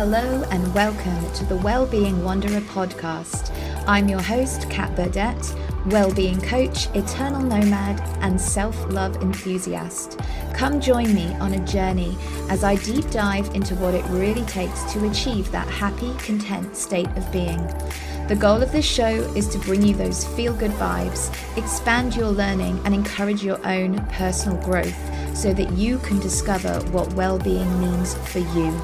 Hello and welcome to the Wellbeing Wanderer podcast. I'm your host, Kat Burdett, well-being coach, eternal nomad, and self-love enthusiast. Come join me on a journey as I deep dive into what it really takes to achieve that happy, content state of being. The goal of this show is to bring you those feel good vibes, expand your learning, and encourage your own personal growth so that you can discover what well being means for you.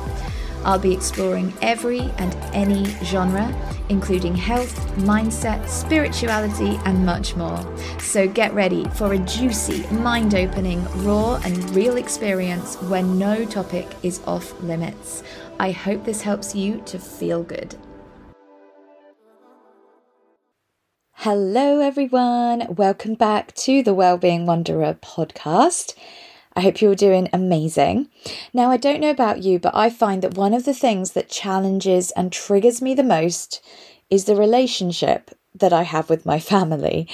I'll be exploring every and any genre, including health, mindset, spirituality, and much more. So get ready for a juicy, mind opening, raw, and real experience where no topic is off limits. I hope this helps you to feel good. Hello, everyone. Welcome back to the Wellbeing Wanderer podcast. I hope you're doing amazing. Now, I don't know about you, but I find that one of the things that challenges and triggers me the most is the relationship that I have with my family.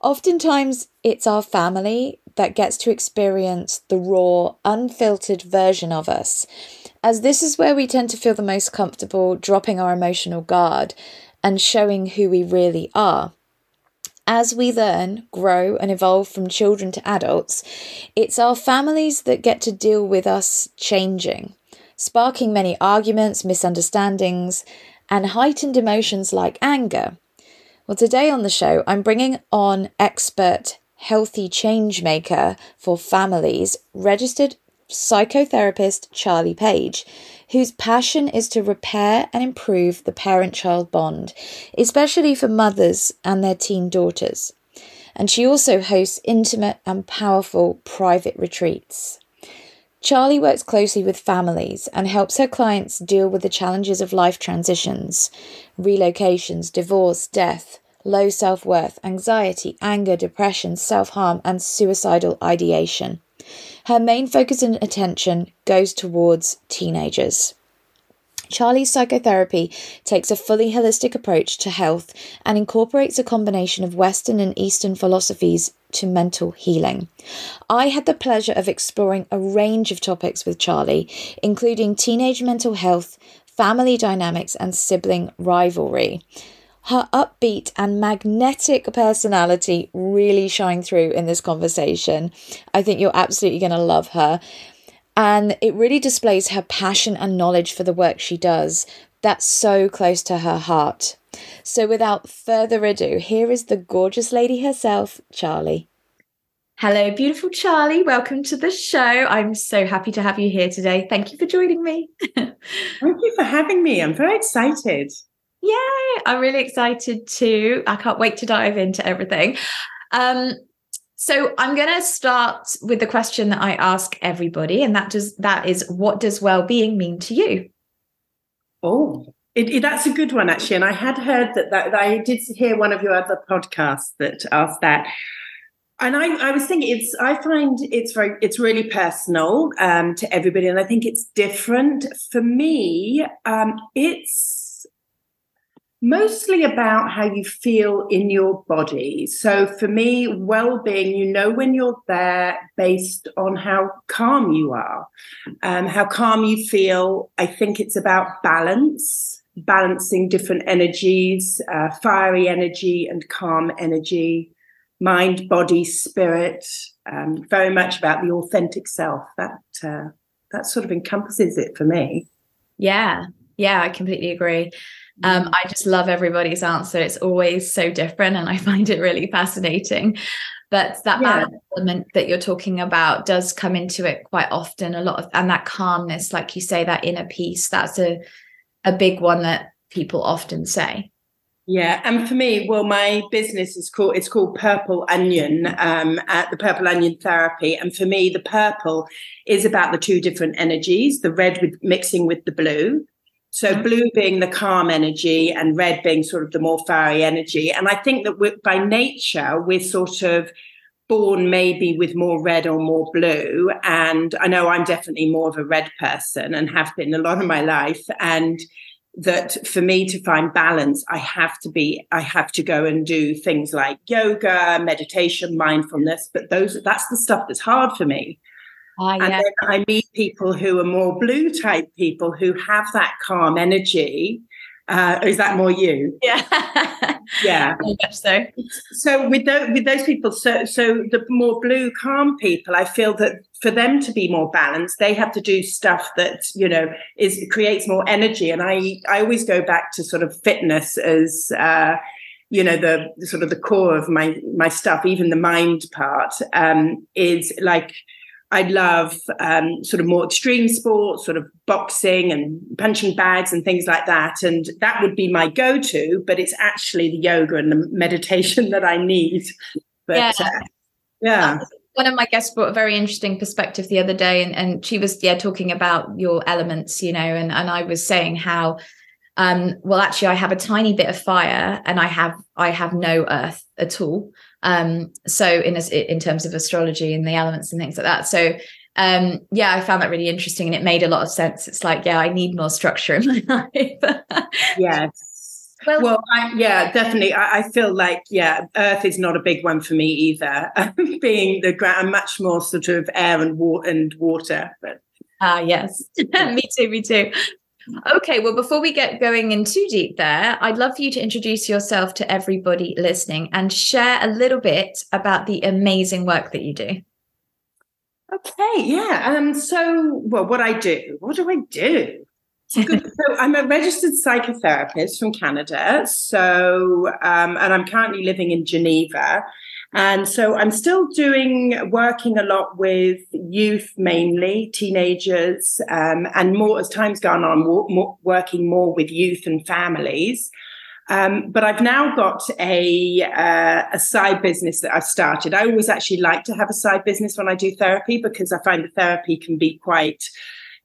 Oftentimes, it's our family that gets to experience the raw, unfiltered version of us, as this is where we tend to feel the most comfortable dropping our emotional guard and showing who we really are as we learn, grow, and evolve from children to adults, it's our families that get to deal with us changing, sparking many arguments, misunderstandings, and heightened emotions like anger. Well, today on the show, I'm bringing on expert healthy change maker for families, registered psychotherapist Charlie Page, whose passion is to repair and improve the parent child bond, especially for mothers and their teen daughters. And she also hosts intimate and powerful private retreats. Charlie works closely with families and helps her clients deal with the challenges of life transitions, relocations, divorce, death, low self worth, anxiety, anger, depression, self harm, and suicidal ideation. Her main focus and attention goes towards teenagers. Charlie's psychotherapy takes a fully holistic approach to health and incorporates a combination of Western and Eastern philosophies to mental healing. I had the pleasure of exploring a range of topics with Charlie, including teenage mental health, family dynamics, and sibling rivalry. Her upbeat and magnetic personality really shine through in this conversation. I think you're absolutely going to love her. And it really displays her passion and knowledge for the work she does. That's so close to her heart. So, without further ado, here is the gorgeous lady herself, Charlie. Hello, beautiful Charlie. Welcome to the show. I'm so happy to have you here today. Thank you for joining me. Thank you for having me. I'm very excited. Yay! I'm really excited too. I can't wait to dive into everything. Um, so I'm going to start with the question that I ask everybody, and that does that is, what does well-being mean to you? Oh, it, it, that's a good one actually, and I had heard that, that, that I did hear one of your other podcasts that asked that, and I, I was thinking it's I find it's very it's really personal um, to everybody, and I think it's different for me. Um, it's mostly about how you feel in your body. So for me, well being, you know, when you're there based on how calm you are, um, how calm you feel. I think it's about balance, balancing different energies, uh, fiery energy and calm energy, mind, body, spirit. Um, very much about the authentic self. That uh, that sort of encompasses it for me. Yeah, yeah, I completely agree. Um, mm. I just love everybody's answer. It's always so different, and I find it really fascinating. But that yeah. element that you're talking about does come into it quite often. A lot of and that calmness, like you say, that inner peace. That's a a big one that people often say. Yeah, and for me, well, my business is called it's called Purple Onion, um, at the Purple Onion Therapy, and for me, the purple is about the two different energies: the red with mixing with the blue, so blue being the calm energy and red being sort of the more fiery energy. And I think that by nature, we're sort of born maybe with more red or more blue. And I know I'm definitely more of a red person and have been a lot of my life. And that for me to find balance, I have to be, I have to go and do things like yoga, meditation, mindfulness. But those, that's the stuff that's hard for me. Uh, yeah. And then I meet people who are more blue type people who have that calm energy. Uh, is that more you? Yeah, yeah. so. So with those, with those people, so so the more blue, calm people, I feel that for them to be more balanced, they have to do stuff that you know is creates more energy. And I I always go back to sort of fitness as. Uh, you know the, the, sort of the core of my my stuff even the mind part um, is like I love um, sort of more extreme sports, sort of boxing and punching bags and things like that. And that would be my go to, but it's actually the yoga and the meditation that I need. But yeah. Uh, yeah. One of my guests brought a very interesting perspective the other day, and, and she was yeah talking about your elements, you know, and, and I was saying how um, well actually I have a tiny bit of fire and I have I have no earth at all um, so in a, in terms of astrology and the elements and things like that. So um, yeah, I found that really interesting and it made a lot of sense. It's like, yeah, I need more structure in my life. yes. Well, well I, yeah, definitely. I, I, feel like, yeah, Earth is not a big one for me either. Being the ground, I'm much more sort of air and water and water. But ah, yes, me too, me too. Okay, well, before we get going in too deep there, I'd love for you to introduce yourself to everybody listening and share a little bit about the amazing work that you do. Okay, yeah. Um, so, well, what I do, what do I do? so I'm a registered psychotherapist from Canada. So, um, and I'm currently living in Geneva. And so I'm still doing, working a lot with youth mainly, teenagers, um, and more as time's gone on, more, more, working more with youth and families. Um, but I've now got a uh, a side business that I've started. I always actually like to have a side business when I do therapy because I find the therapy can be quite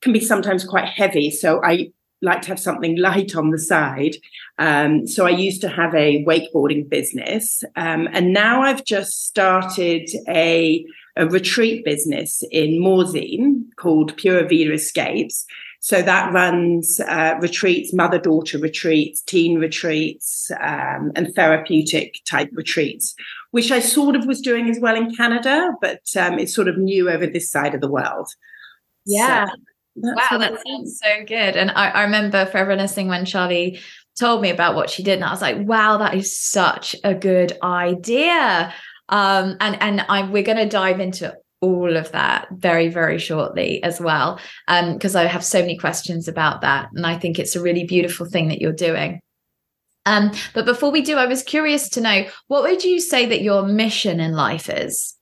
can be sometimes quite heavy. So I like to have something light on the side. Um, so I used to have a wakeboarding business, um, and now I've just started a, a retreat business in Morzine called Pura Vida Escapes. So that runs uh, retreats, mother daughter retreats, teen retreats, um, and therapeutic type retreats, which I sort of was doing as well in Canada, but um, it's sort of new over this side of the world. Yeah. So, that's wow, that sounds so good. And I, I remember for everyone listening when Charlie told me about what she did, and I was like, wow, that is such a good idea. Um, and and I we're going to dive into all of that very very shortly as well because um, i have so many questions about that and i think it's a really beautiful thing that you're doing. Um, but before we do i was curious to know what would you say that your mission in life is?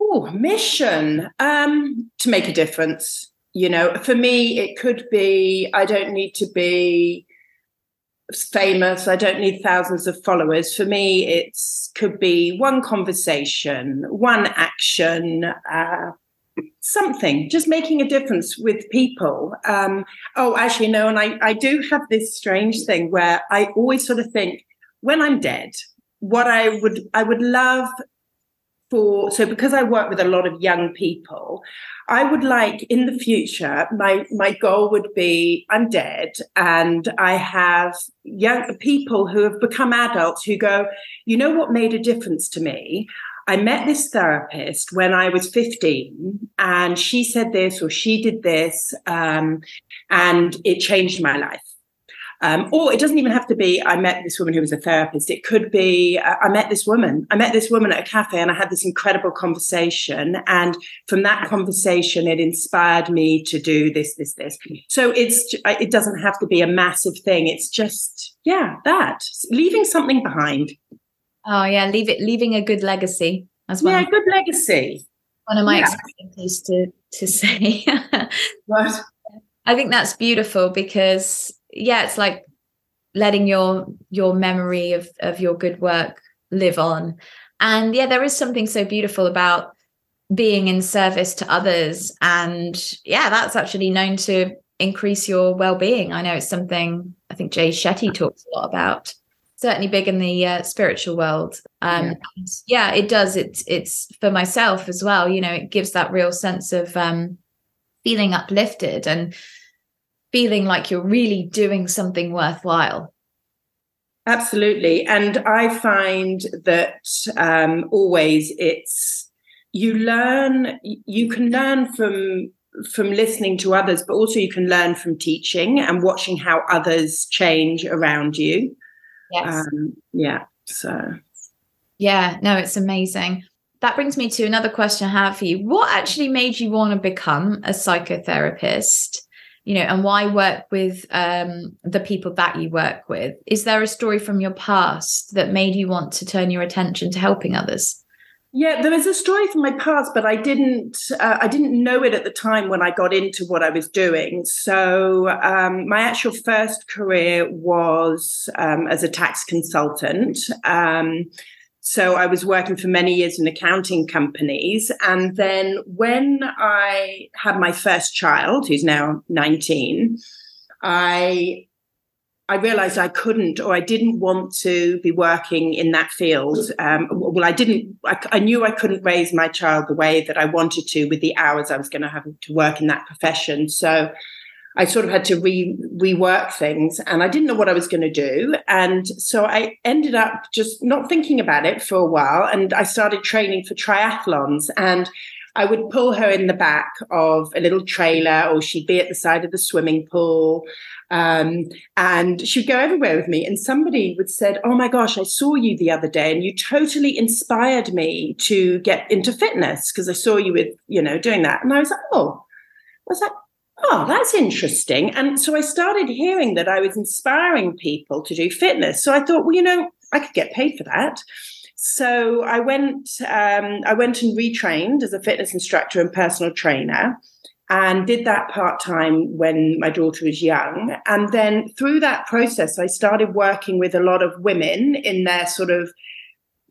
Oh mission? Um, to make a difference you know? For me it could be i don't need to be famous. I don't need thousands of followers. For me it's could be one conversation one action uh, something just making a difference with people. Um, oh actually no and I, I do have this strange thing where i always sort of think when i'm dead what i would i would love for so because I work with a lot of young people, I would like in the future, my my goal would be I'm dead and I have young people who have become adults who go, you know what made a difference to me? I met this therapist when I was 15, and she said this or she did this, um, and it changed my life. Um, or it doesn't even have to be, I met this woman who was a therapist. It could be, uh, I met this woman. I met this woman at a cafe and I had this incredible conversation. And from that conversation, it inspired me to do this, this, this. So it's, it doesn't have to be a massive thing. It's just, yeah, that leaving something behind. Oh, yeah. Leave it, leaving a good legacy as well. Yeah, good legacy. One of my yeah. experiences to, to say. what? I think that's beautiful because yeah, it's like letting your your memory of of your good work live on. And yeah, there is something so beautiful about being in service to others. And yeah, that's actually known to increase your well-being. I know it's something I think Jay Shetty talks a lot about. Certainly big in the uh, spiritual world. Um, yeah. yeah, it does. It's it's for myself as well. You know, it gives that real sense of um, feeling uplifted and feeling like you're really doing something worthwhile. Absolutely. And I find that um, always it's you learn you can learn from from listening to others but also you can learn from teaching and watching how others change around you. Yes. Um, yeah so. Yeah no it's amazing. That brings me to another question i have for you. What actually made you want to become a psychotherapist you know and why work with um, the people that you work with is there a story from your past that made you want to turn your attention to helping others yeah, there is a story from my past, but I didn't. Uh, I didn't know it at the time when I got into what I was doing. So um, my actual first career was um, as a tax consultant. So I was working for many years in accounting companies, and then when I had my first child, who's now nineteen, I I realized I couldn't or I didn't want to be working in that field. Um, well, I didn't, I, I, knew I couldn't raise my child the way that I wanted to with the hours I was going to have to work in that profession. So I sort of had to re, rework things and I didn't know what I was going to do. And so I ended up just not thinking about it for a while. And I started training for triathlons. And I would pull her in the back of a little trailer, or she'd be at the side of the swimming pool. Um, and she'd go everywhere with me. And somebody would said, "Oh my gosh, I saw you the other day, and you totally inspired me to get into fitness because I saw you with, you know, doing that." And I was like, "Oh," I was like, "Oh, that's interesting." And so I started hearing that I was inspiring people to do fitness. So I thought, well, you know, I could get paid for that. So I went, um, I went and retrained as a fitness instructor and personal trainer and did that part time when my daughter was young. And then through that process, I started working with a lot of women in their sort of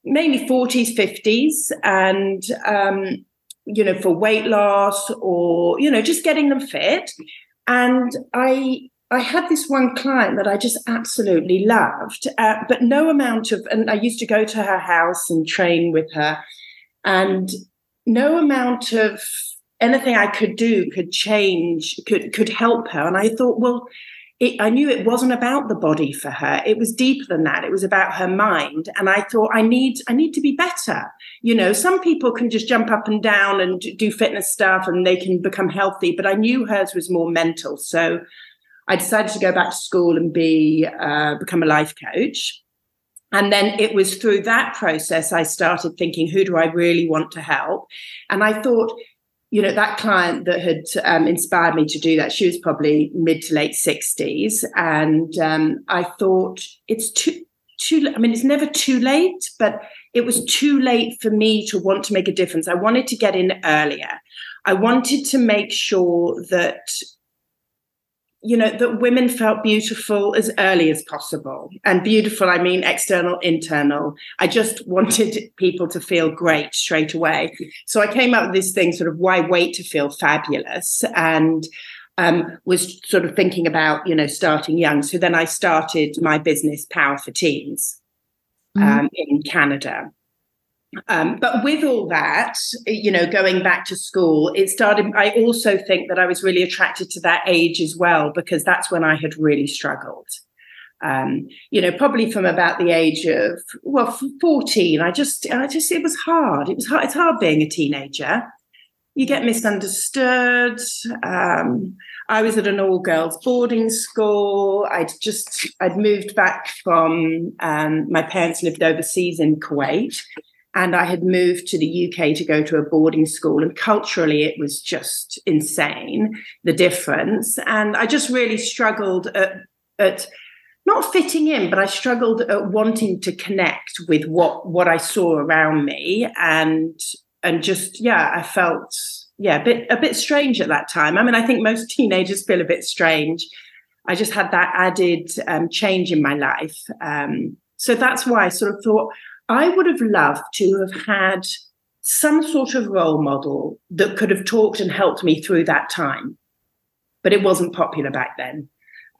mainly 40s, 50s, and, um, you know, for weight loss or, you know, just getting them fit. And I, I had this one client that I just absolutely loved, uh, but no amount of, and I used to go to her house and train with her, and no amount of anything I could do could change, could could help her. And I thought, well, it, I knew it wasn't about the body for her. It was deeper than that. It was about her mind. And I thought, I need, I need to be better. You know, some people can just jump up and down and do fitness stuff and they can become healthy. But I knew hers was more mental. So I decided to go back to school and be uh, become a life coach. And then it was through that process I started thinking, who do I really want to help? And I thought, you know, that client that had um, inspired me to do that, she was probably mid to late 60s. And um, I thought it's too, too, I mean, it's never too late, but it was too late for me to want to make a difference. I wanted to get in earlier. I wanted to make sure that you know that women felt beautiful as early as possible. And beautiful i mean external internal. I just wanted people to feel great straight away. So i came up with this thing sort of why wait to feel fabulous? And um, was sort of thinking about you know starting young. So then i started my business Power4Teens mm-hmm. um, in canada um, but with all that, you know, going back to school, it started. I also think that I was really attracted to that age as well, because that's when I had really struggled. Um, you know, probably from about the age of well, fourteen. I just, I just, it was hard. It was hard. It's hard being a teenager. You get misunderstood. Um, I was at an all girls boarding school. I'd just, I'd moved back from. Um, my parents lived overseas in Kuwait and I had moved to the UK to go to a boarding school. And culturally, it was just insane the difference. And I just really struggled at, at not fitting in, but I struggled at wanting to connect with what what I saw around me, and and just yeah, I felt yeah a bit a bit strange at that time. I mean, I think most teenagers feel a bit strange. I just had that added um, change in my life, um, so that's why I sort of thought I would have loved to have had some sort of role model that could have talked and helped me through that time. But it wasn't popular back then.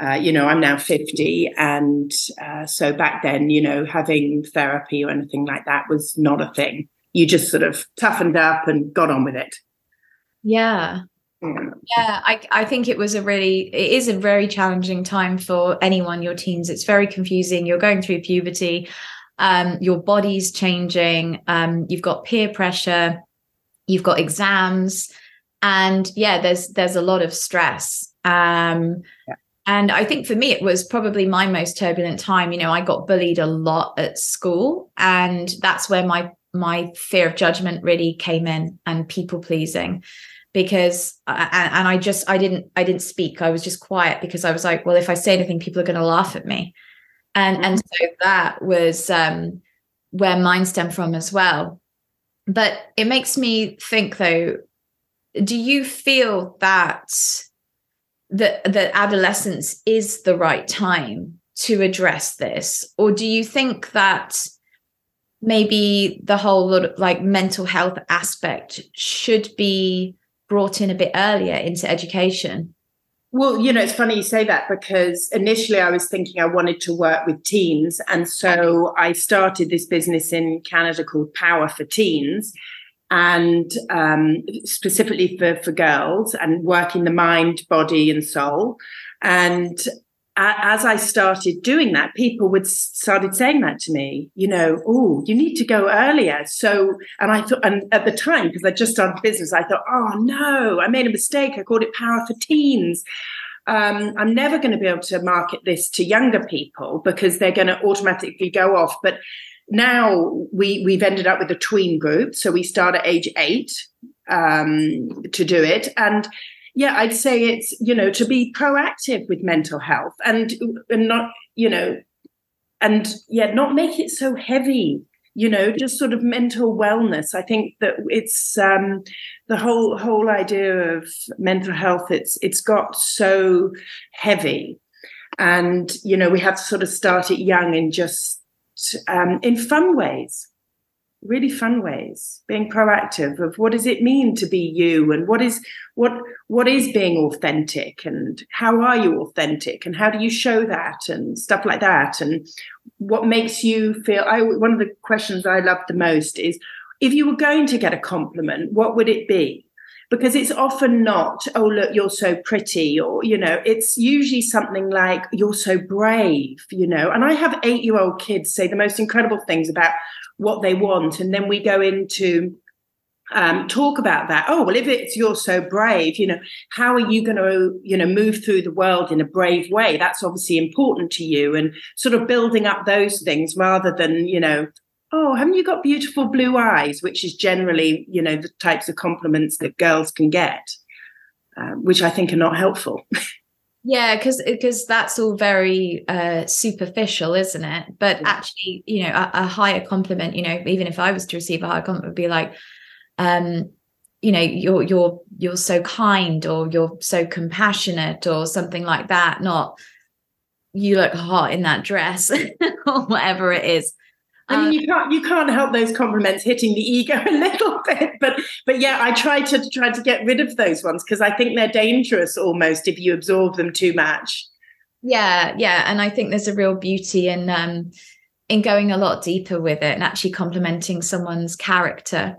Uh, you know, I'm now 50. And uh, so back then, you know, having therapy or anything like that was not a thing. You just sort of toughened up and got on with it. Yeah. Yeah, I, I think it was a really, it is a very challenging time for anyone, your teens. It's very confusing. You're going through puberty um, your body's changing, um, you've got peer pressure, you've got exams and yeah there's there's a lot of stress. Um yeah. and i think for me it was probably my most turbulent time. You know i got bullied a lot at school and that's where my my fear of judgment really came in and people pleasing because I, and i just i didn't i didn't speak. I was just quiet because i was like well if i say anything people are going to laugh at me and mm-hmm. and so that was um where mine stemmed from as well. But it makes me think though do you feel that that that adolescence is the right time to address this? Or do you think that maybe the whole lot of like mental health aspect should be brought in a bit earlier into education well, you know, it's funny you say that because initially I was thinking I wanted to work with teens. And so I started this business in Canada called Power4Teens and um, specifically for, for girls and working the mind, body, and soul. And as I started doing that, people would started saying that to me. You know, oh, you need to go earlier. So, and I thought, and at the time, because I just started business, I thought, oh no, I made a mistake. I called it Power4Teens. Um, I'm never going to be able to market this to younger people because they're going to automatically go off. But now we we've ended up with a tween group so we start at age eight um, to do it and yeah i'd say it's you know to be proactive with mental health and and not you know and yeah not make it so heavy you know just sort of mental wellness. I think that it's um the whole whole idea of mental health it's it's got so heavy. And you know we have to sort of start it young and just um, in fun ways, really fun ways, being proactive of what does it mean to be you and what is what what is being authentic and how are you authentic and how do you show that and stuff like that and what makes you feel I one of the questions I love the most is if you were going to get a compliment, what would it be? because it's often not, oh, look, you're so pretty, or, you know, it's usually something like, you're so brave, you know. And I have eight year old kids say the most incredible things about what they want. And then we go into, um, talk about that. Oh, well, if it's you're so brave, you know, how are you going to, you know, move through the world in a brave way? That's obviously important to you, and sort of building up those things rather than, you know, oh, haven't you got beautiful blue eyes? Which is generally, you know, the types of compliments that girls can get, uh, which I think are not helpful. yeah, because because that's all very uh, superficial, isn't it? But actually, you know, a, a, higher compliment, you know, even if I was to receive a higher compliment, would be like, um, you know, you're you're you're so kind, or you're so compassionate, or something like that. Not you look hot in that dress, or whatever it is. I mean, um, you can't you can't help those compliments hitting the ego a little bit, but but yeah, I try to try to get rid of those ones because I think they're dangerous almost if you absorb them too much. Yeah, yeah, and I think there's a real beauty in um in going a lot deeper with it and actually complimenting someone's character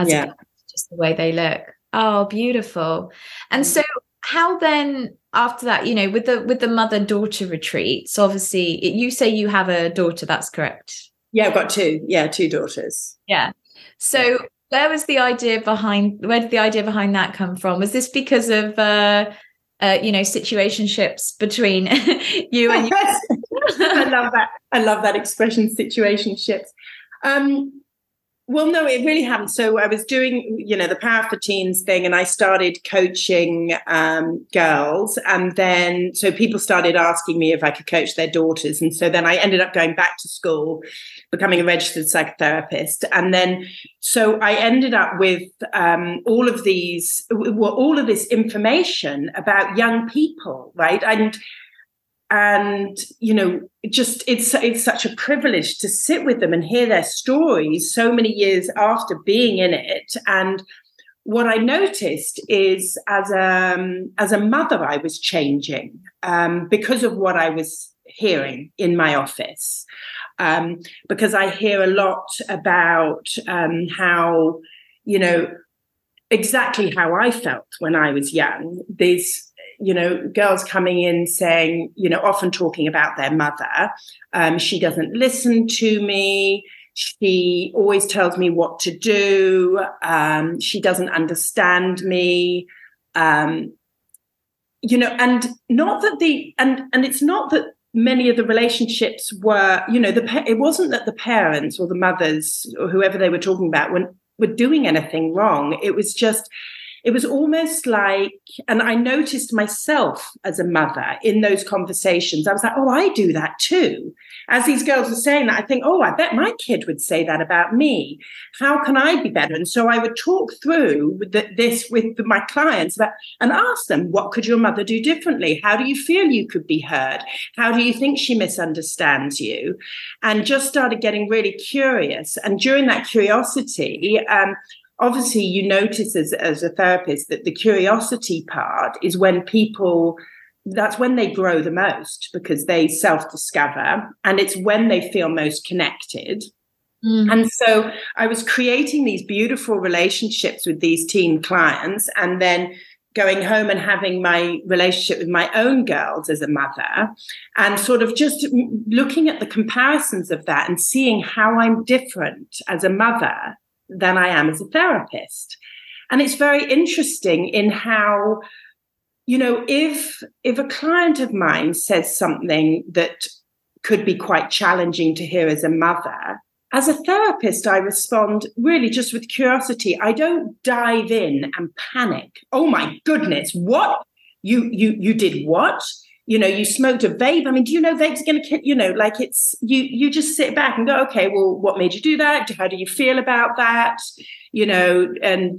as yeah. just the way they look. Oh, beautiful. And so how then after that, you know, with the with the mother daughter retreats, obviously you say you have a daughter, that's correct. Yeah, I've got two. Yeah, two daughters. Yeah. So where was the idea behind where did the idea behind that come from? Was this because of uh uh, you know, situationships between you and you. I love that. I love that expression, situationships. Um, well, no, it really hadn't. So I was doing, you know, the Power4Teens thing, and I started coaching um, girls. And then, so people started asking me if I could coach their daughters. And so then I ended up going back to school, becoming a registered psychotherapist. And then, so I ended up with um, all of these, well, all of this information about young people, right? And and you know just it's it's such a privilege to sit with them and hear their stories so many years after being in it. And what i noticed is as a um, as a mother i was changing um, because of what i was hearing in my office. Um, because i hear a lot about um, how you know exactly how i felt when i was young. There's you know, girls coming in saying, you know, often talking about their mother. Um, she doesn't listen to me. she always tells me what to do. Um, she doesn't understand me. Um, you know, and not that the and and it's not that many of the relationships were, you know, the it wasn't that the parents or the mothers or whoever they were talking about were were doing anything wrong. It was just it was almost like, and I noticed myself as a mother in those conversations. I was like, oh, I do that too. As these girls were saying that, I think, oh, I bet my kid would say that about me. How can I be better? And so I would talk through the, this with my clients about, and ask them, what could your mother do differently? How do you feel you could be heard? How do you think she misunderstands you? And just started getting really curious. And during that curiosity, um, obviously you notice as, as a therapist that the curiosity part is when people that's when they grow the most because they self-discover and it's when they feel most connected mm. and so i was creating these beautiful relationships with these teen clients and then going home and having my relationship with my own girls as a mother and sort of just looking at the comparisons of that and seeing how i'm different as a mother than I am as a therapist. And it's very interesting in how, you know, if if a client of mine says something that could be quite challenging to hear as a mother, as a therapist, I respond really just with curiosity. I don't dive in and panic. Oh my goodness, what? You you you did what? You know you smoked a vape. I mean do you know vape's are going to kill you know like it's you you just sit back and go okay well what made you do that? How do you feel about that? You know and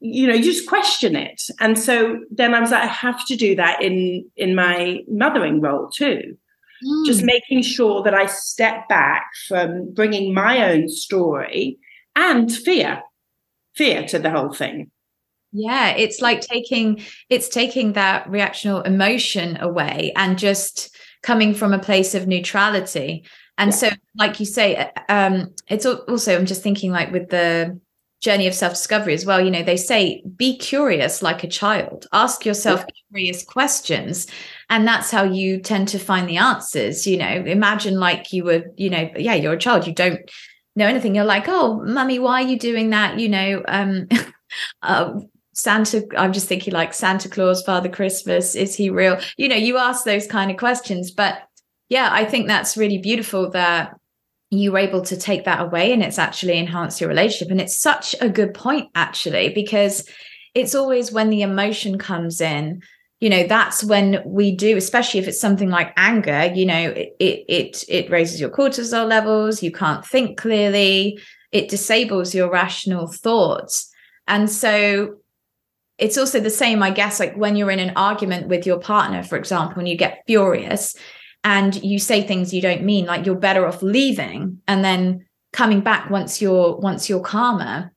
you know you just question it. And so then i was like i have to do that in in my mothering role too. Mm. just making sure that i step back from bringing my own story and fear fear to the whole thing yeah, it's like taking it's taking that reactional emotion away and just coming from a place of neutrality. And yeah. so, like you say, uh, um, it's also I'm just thinking like with the journey of self-discovery as well. You know, they say be curious like a child, ask yourself yeah. curious questions, and that's how you tend to find the answers. You know, imagine like you were, you know, yeah, you're a child, you don't know anything. You're like, oh, mummy, why are you doing that? You know, um, uh, Santa, I'm just thinking like Santa Claus, Father Christmas, is he real? You know, you ask those kind of questions. But yeah, I think that's really beautiful that you were able to take that away and it's actually enhanced your relationship. And it's such a good point, actually, because it's always when the emotion comes in, you know, that's when we do, especially if it's something like anger, you know, it it it raises your cortisol levels, you can't think clearly, it disables your rational thoughts. And so it's also the same, I guess, like when you're in an argument with your partner, for example, and you get furious and you say things you don't mean, like you're better off leaving and then coming back once you're once you're calmer.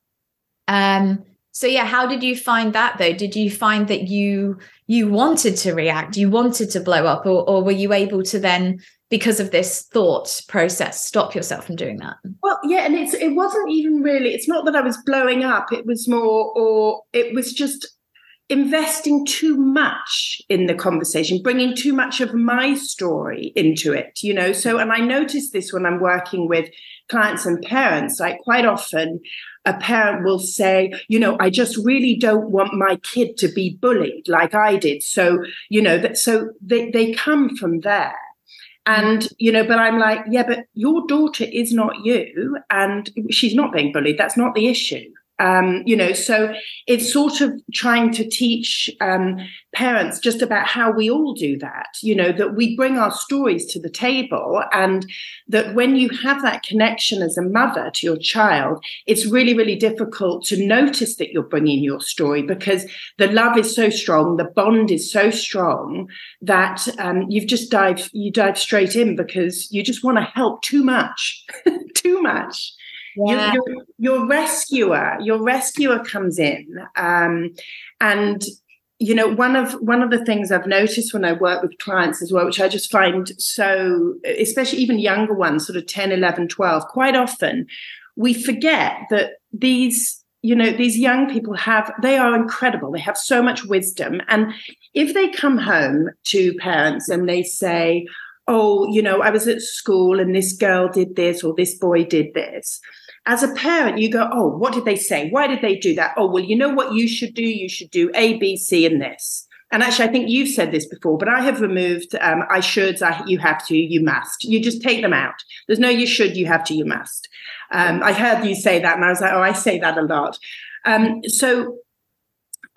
Um, so yeah, how did you find that though? Did you find that you you wanted to react, you wanted to blow up, or, or were you able to then because of this thought process stop yourself from doing that well yeah and it's it wasn't even really it's not that i was blowing up it was more or it was just investing too much in the conversation, bringing too much of my story into it, you know. So, and I notice this when I'm working with clients and parents, like quite often a parent will say, you know, I just really don't want my kid to be bullied like I did. So, you know, that so they, they come from there. Mm. And, you know, but I'm like, yeah, but your daughter is not you and she's not being bullied. That's not the issue. Um, you know, so it's sort of trying to teach um, parents just about how we all do that, you know, that we bring our stories to the table and that when you have that connection as a mother to your child, it's really, really difficult to notice that you're bringing your story because the love is so strong, the bond is so strong that um, you've just dive, you dive straight in because you just want to help too much, too much yeah. your, your, rescuer your rescuer comes in um, and you know one of one of the things i've noticed when i work with clients as well which i just find so especially even younger ones sort of 10 11 12 quite often we forget that these you know these young people have they are incredible they have so much wisdom and if they come home to parents and they say oh, you know, I was at school and this girl did this or this boy did this. As a parent, you go, oh, what did they say? Why did they do that? Oh, well, you know what you should do? You should do A, B, C, and this. And actually, I think you've said this before, but I have removed um, I shoulds, I, you have to, you must. You just take them out. There's no you should, you have to, you must. Um, I heard you say that, and I was like, oh, I say that a lot. Um, so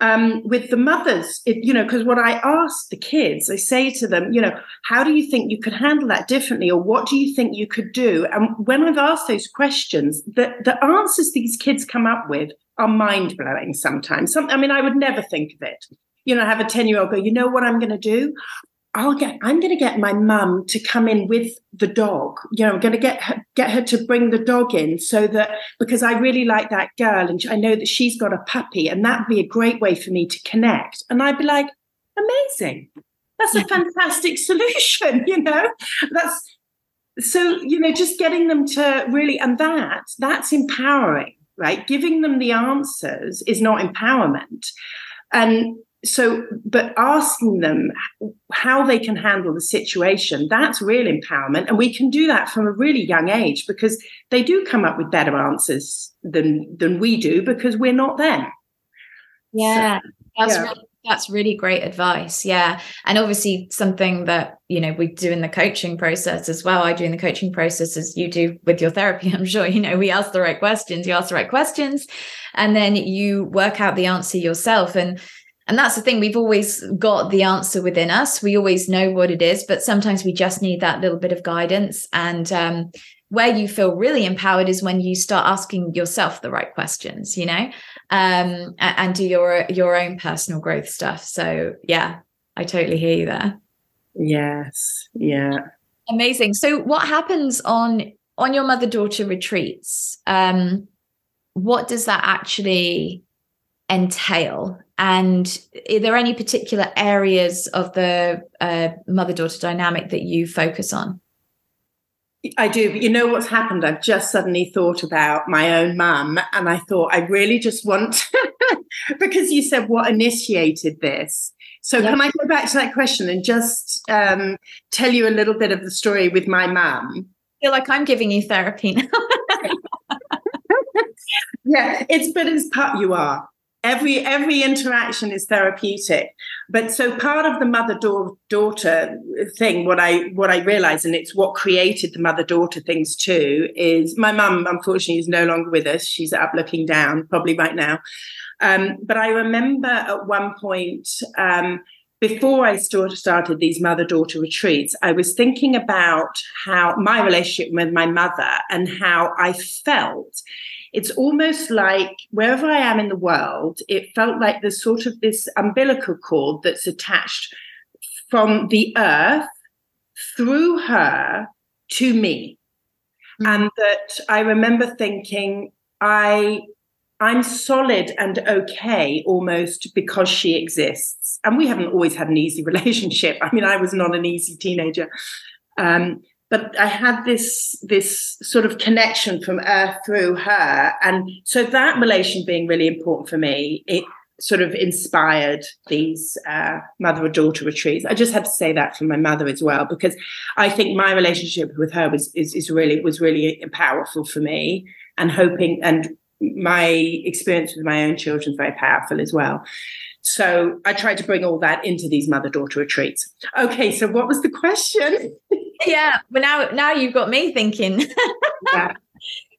um, with the mothers, it, you know, because what I ask the kids, I say to them, you know, how do you think you could handle that differently, or what do you think you could do? And when I've asked those questions, the the answers these kids come up with are mind blowing. Sometimes, some, I mean, I would never think of it. You know, I have a ten year old go, you know what I'm going to do? I'll get I'm going to get my mum to come in with the dog. You know, I'm going to get her, get her to bring the dog in so that because I really like that girl and I know that she's got a puppy and that'd be a great way for me to connect. And I'd be like, amazing. That's a fantastic solution, you know. That's so, you know, just getting them to really and that that's empowering, right? Giving them the answers is not empowerment. And so but asking them how they can handle the situation that's real empowerment. And we can do that from a really young age because they do come up with better answers than than we do because we're not them. Yeah so, that's yeah. really that's really great advice. Yeah. And obviously something that you know we do in the coaching process as well. I do in the coaching process as you do with your therapy i'm sure. You know we ask the right questions you ask the right questions and then you work out the answer yourself. And and that's the thing, we've always got the answer within us. We always know what it is, but sometimes we just need that little bit of guidance. And um, where you feel really empowered is when you start asking yourself the right questions, you know, um, and, and do your your own personal growth stuff. So yeah, I totally hear you there. Yes. Yeah. Amazing. So what happens on on your mother daughter retreats? Um, what does that actually entail? And are there any particular areas of the uh, mother daughter dynamic that you focus on? I do, but you know what's happened? I've just suddenly thought about my own mum, and I thought I really just want because you said what initiated this. So yep. can I go back to that question and just um, tell you a little bit of the story with my mum? I feel like I'm giving you therapy now. yeah, it's but it's part you are every every interaction is therapeutic. But so part of the mother daughter thing what i what i realized and it's what created the mother daughter things too is my mum unfortunately is no longer with us. She's up looking down probably right now. Um, but i remember at one point um, before I started these mother daughter retreats, I was thinking about how my relationship with my mother and how I felt it's almost like wherever I am in the world, it felt like there's sort of this umbilical cord that's attached from the earth through her to me. Mm-hmm. And that I remember thinking, I I'm solid and okay almost because she exists. And we haven't always had an easy relationship. I mean, I was not an easy teenager. Um, but I had this this sort of connection from Earth through her, and so that relation being really important for me, it sort of inspired these uh, mother and daughter retreats. I just had to say that for my mother as well because I think my relationship with her was is, is really was really powerful for me, and hoping and my experience with my own children is very powerful as well. So I tried to bring all that into these mother daughter retreats. Okay, so what was the question? yeah, but now now you've got me thinking. yeah.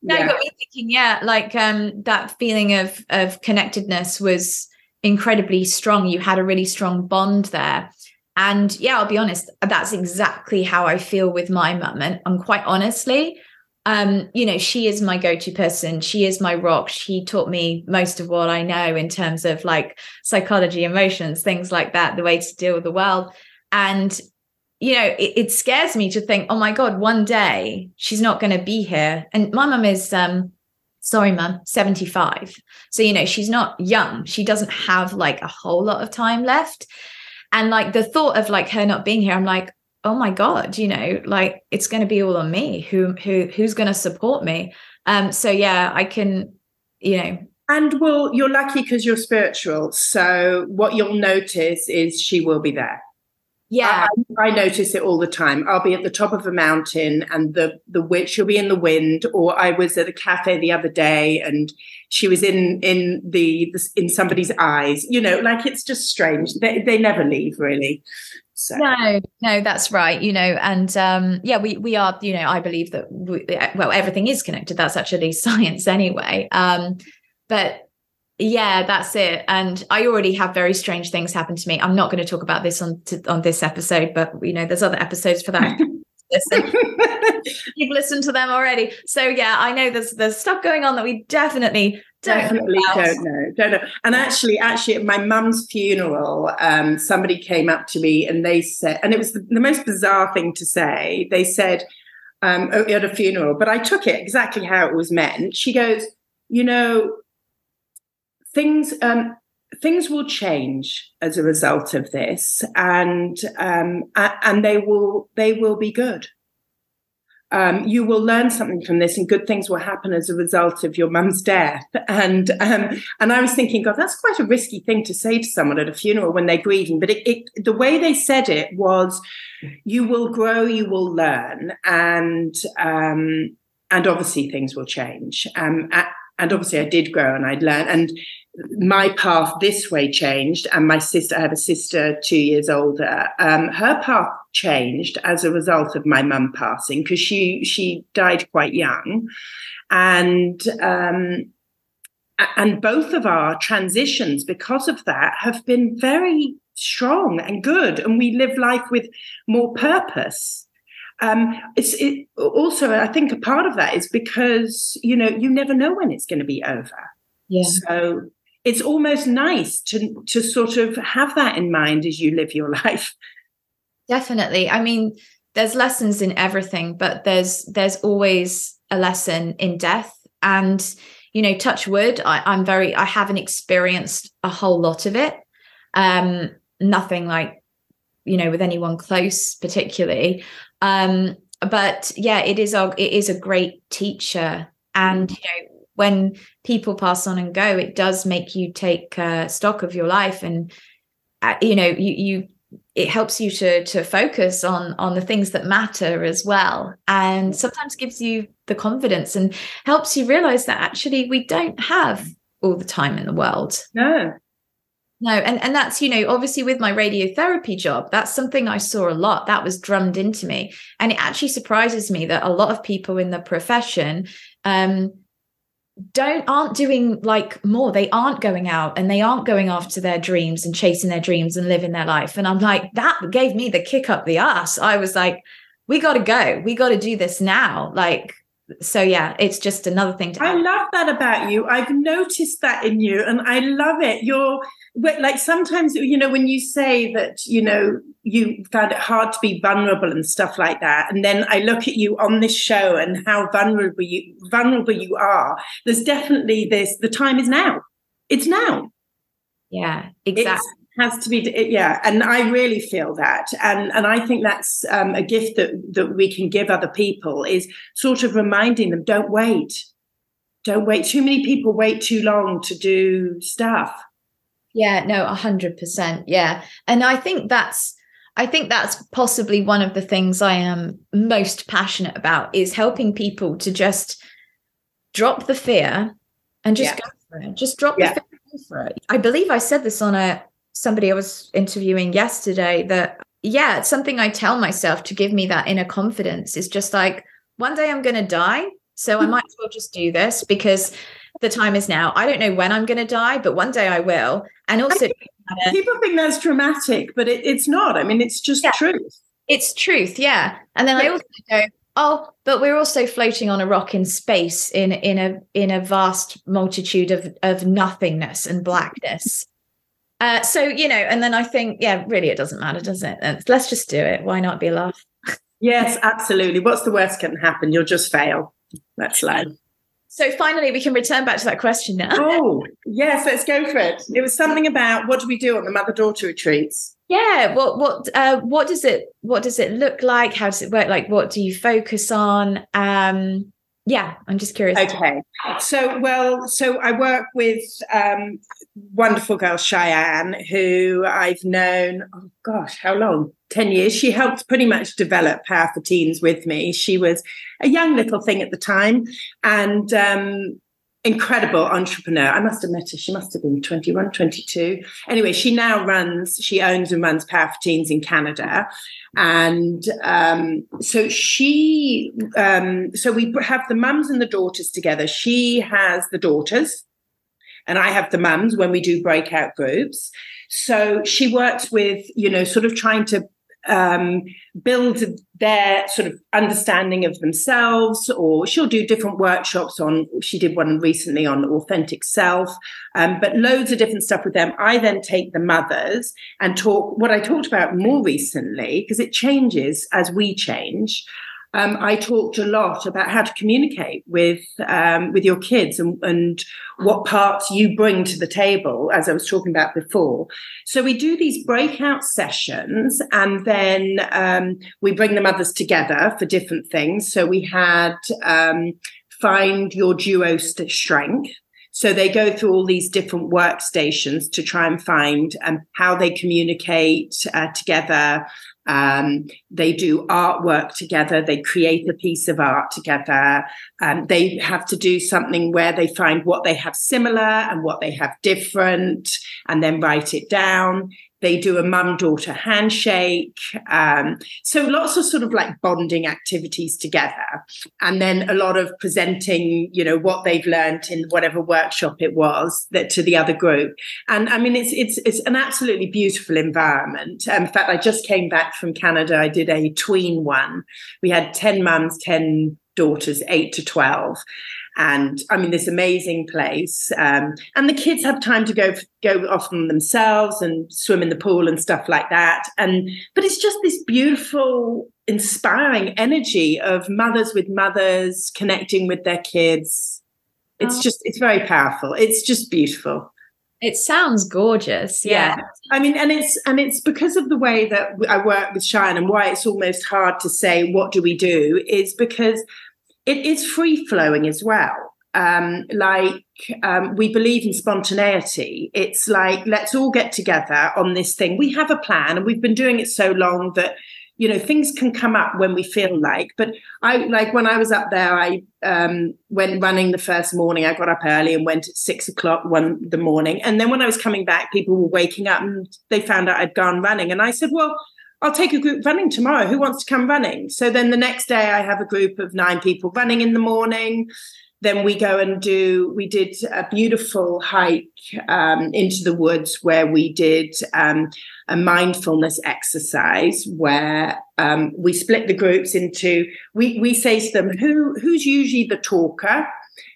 Now yeah. you got me thinking, yeah, like um that feeling of of connectedness was incredibly strong. You had a really strong bond there. And yeah, I'll be honest, that's exactly how I feel with my mum. And, and quite honestly, um, you know, she is my go-to person. She is my rock. She taught me most of what I know in terms of like psychology, emotions, things like that, the way to deal with the world. And you know, it, it, scares me to think, oh my God, one day she's not going to be here. And my mum is, um, sorry, mum, 75. So, you know, she's not young. She doesn't have like a whole lot of time left. And like the thought of like her not being here, I'm like, oh my God, you know, like it's going to be all on me. Who, who, who's going to support me? Um, so yeah, I can, you know, and well, you're lucky because you're spiritual. So what you'll notice is she will be there Yeah, I, I, notice it all the time. I'll be at the top of a mountain, and the the witch will be in the wind. Or I was at a cafe the other day, and she was in in the, the in somebody's eyes. You know, like it's just strange. They they never leave, really. So. No, no, that's right. You know, and um, yeah, we we are. You know, I believe that we, well, everything is connected. That's actually science anyway. Um, but yeah that's it. And i already have very strange things happen to me. I'm not going to talk about this on to, on this episode but you know there's other episodes for that. You've listened to them already. So yeah i know there's there's stuff going on that we definitely don't definitely know don't know. Don't know. And actually actually at my mum's funeral um, somebody came up to me and they said and it was the, the most bizarre thing to say. They said um, at a funeral. But i took it exactly how it was meant. She goes you know things um, things will change as a result of this, and um, and they will they will be good. Um, you will learn something from this, and good things will happen as a result of your mum's death. And um, and I was thinking, God, that's quite a risky thing to say to someone at a funeral when they're grieving. But it, it, the way they said it was, you will grow, you will learn, and um, and obviously things will change. Um, and obviously, I did grow and I'd learn. And my path this way changed, and my sister, I have a sister two years older. Um, her path changed as a result of my mum passing because she she died quite young, and um, and both of our transitions because of that have been very strong and good, and we live life with more purpose. Um, it's it, also, I think, a part of that is because you know you never know when it's going to be over. Yeah. So it's almost nice to to sort of have that in mind as you live your life. Definitely. I mean there's lessons in everything but there's there's always a lesson in death. And you know touch wood I, i'm very i haven't experienced a whole lot of it. Um nothing like you know with anyone close particularly. Um but yeah it is a it is a great teacher. And you know when people pass on and go, it does make you take uh, stock of your life, and uh, you know, you you it helps you to to focus on on the things that matter as well, and sometimes gives you the confidence and helps you realize that actually we don't have all the time in the world. No, no, and and that's you know obviously with my radiotherapy job, that's something I saw a lot. That was drummed into me, and it actually surprises me that a lot of people in the profession um, don't aren't doing like more. They aren't going out and they aren't going after their dreams and chasing their dreams and living their life. And i'm like that gave me the kick up the ass i was like we got to go. We got to do this now. Like so yeah it's just another thing to i love that about you. I've noticed that in you and i love it. You're like sometimes you know when you say that you know you found it hard to be vulnerable and stuff like that and then i look at you on this show and how vulnerable you vulnerable you are there's definitely this the time is now. It's now. Yeah exactly has to be yeah and i really feel that and and i think that's um, a gift that that we can give other people is sort of reminding them don't wait don't wait too many people wait too long to do stuff yeah, no, a hundred percent. Yeah. And I think that's I think that's possibly one of the things I am most passionate about is helping people to just drop the fear and just yeah. go for it. Just drop yeah. the fear for it. I believe I said this on a somebody I was interviewing yesterday that yeah, it's something I tell myself to give me that inner confidence is just like one day I'm gonna die. So I mm-hmm. might as well just do this because the time is now. I don't know when I'm going to die, but one day I will. And also, people think that's dramatic, but it, it's not. I mean, it's just yeah. truth. It's truth, yeah. And then I also go, oh, but we're also floating on a rock in space in in a in a vast multitude of of nothingness and blackness. Uh, so you know, and then I think, yeah, really, it doesn't matter, does it? Let's just do it. Why not be a laugh? yes, absolutely. What's the worst can happen? You'll just fail. That's life. So finally, we can return back to that question now. Oh, yes, let's go for it. It was something about what do we do on the mother daughter retreats? Yeah, what what uh, what does it what does it look like? How does it work? Like, what do you focus on? Um, Yeah, I'm just curious. Okay. So, well, so I work with um, wonderful girl Cheyenne, who I've known, oh gosh, how long? 10 years. She helped pretty much develop Power4Teens with me. She was a young little thing at the time. And um, incredible entrepreneur. I must have met her. She must have been 21, 22. Anyway, she now runs, she owns and runs Power4Teens in Canada. And um, so she, um, so we have the mums and the daughters together. She has the daughters, and I have the mums when we do breakout groups. So she works with, you know, sort of trying to um, build their sort of understanding of themselves, or she'll do different workshops on. She did one recently on authentic self, um, but loads of different stuff with them. I then take the mothers and talk what I talked about more recently because it changes as we change um, I talked a lot about how to communicate with um, with your kids and, and what parts you bring to the table, as I was talking about before. So we do these breakout sessions, and then um, we bring the mothers together for different things. So we had um, find your duo strength. So they go through all these different workstations to try and find um, how they communicate uh, together, um, they do artwork together. They create a piece of art together. Um, they have to do something where they find what they have similar and what they have different and then write it down. They do a mum daughter handshake. Um, so lots of sort of like bonding activities together. And then a lot of presenting, you know, what they've learned in whatever workshop it was that to the other group. And I mean, it's, it's, it's an absolutely beautiful environment. In fact, I just came back from Canada. I did a tween one. We had 10 mums, 10 daughters, eight to 12 and I mean this amazing place. Um, and the kids have time to go go off on themselves and swim in the pool and stuff like that. And but it's just this beautiful, inspiring energy of mothers with mothers connecting with their kids. It's oh. just it's very powerful. It's just beautiful. It sounds gorgeous. Yeah. yeah. I mean, and it's and it's because of the way that I work with Cheyenne and why it's almost hard to say what do we do is because it is free flowing as well. Um, like um, we believe in spontaneity. It's like let's all get together on this thing. We have a plan, and we've been doing it so long that you know things can come up when we feel like. But I like when I was up there, I um, went running the first morning. I got up early and went at six o'clock one the morning, and then when I was coming back, people were waking up and they found out I'd gone running, and I said, well I'll take a group running tomorrow. Who wants to come running? So then the next day I have a group of nine people running in the morning. Then we go and do, we did a beautiful hike um, into the woods where we did um, a mindfulness exercise where um, we split the groups into, we, we say to them, who, who's usually the talker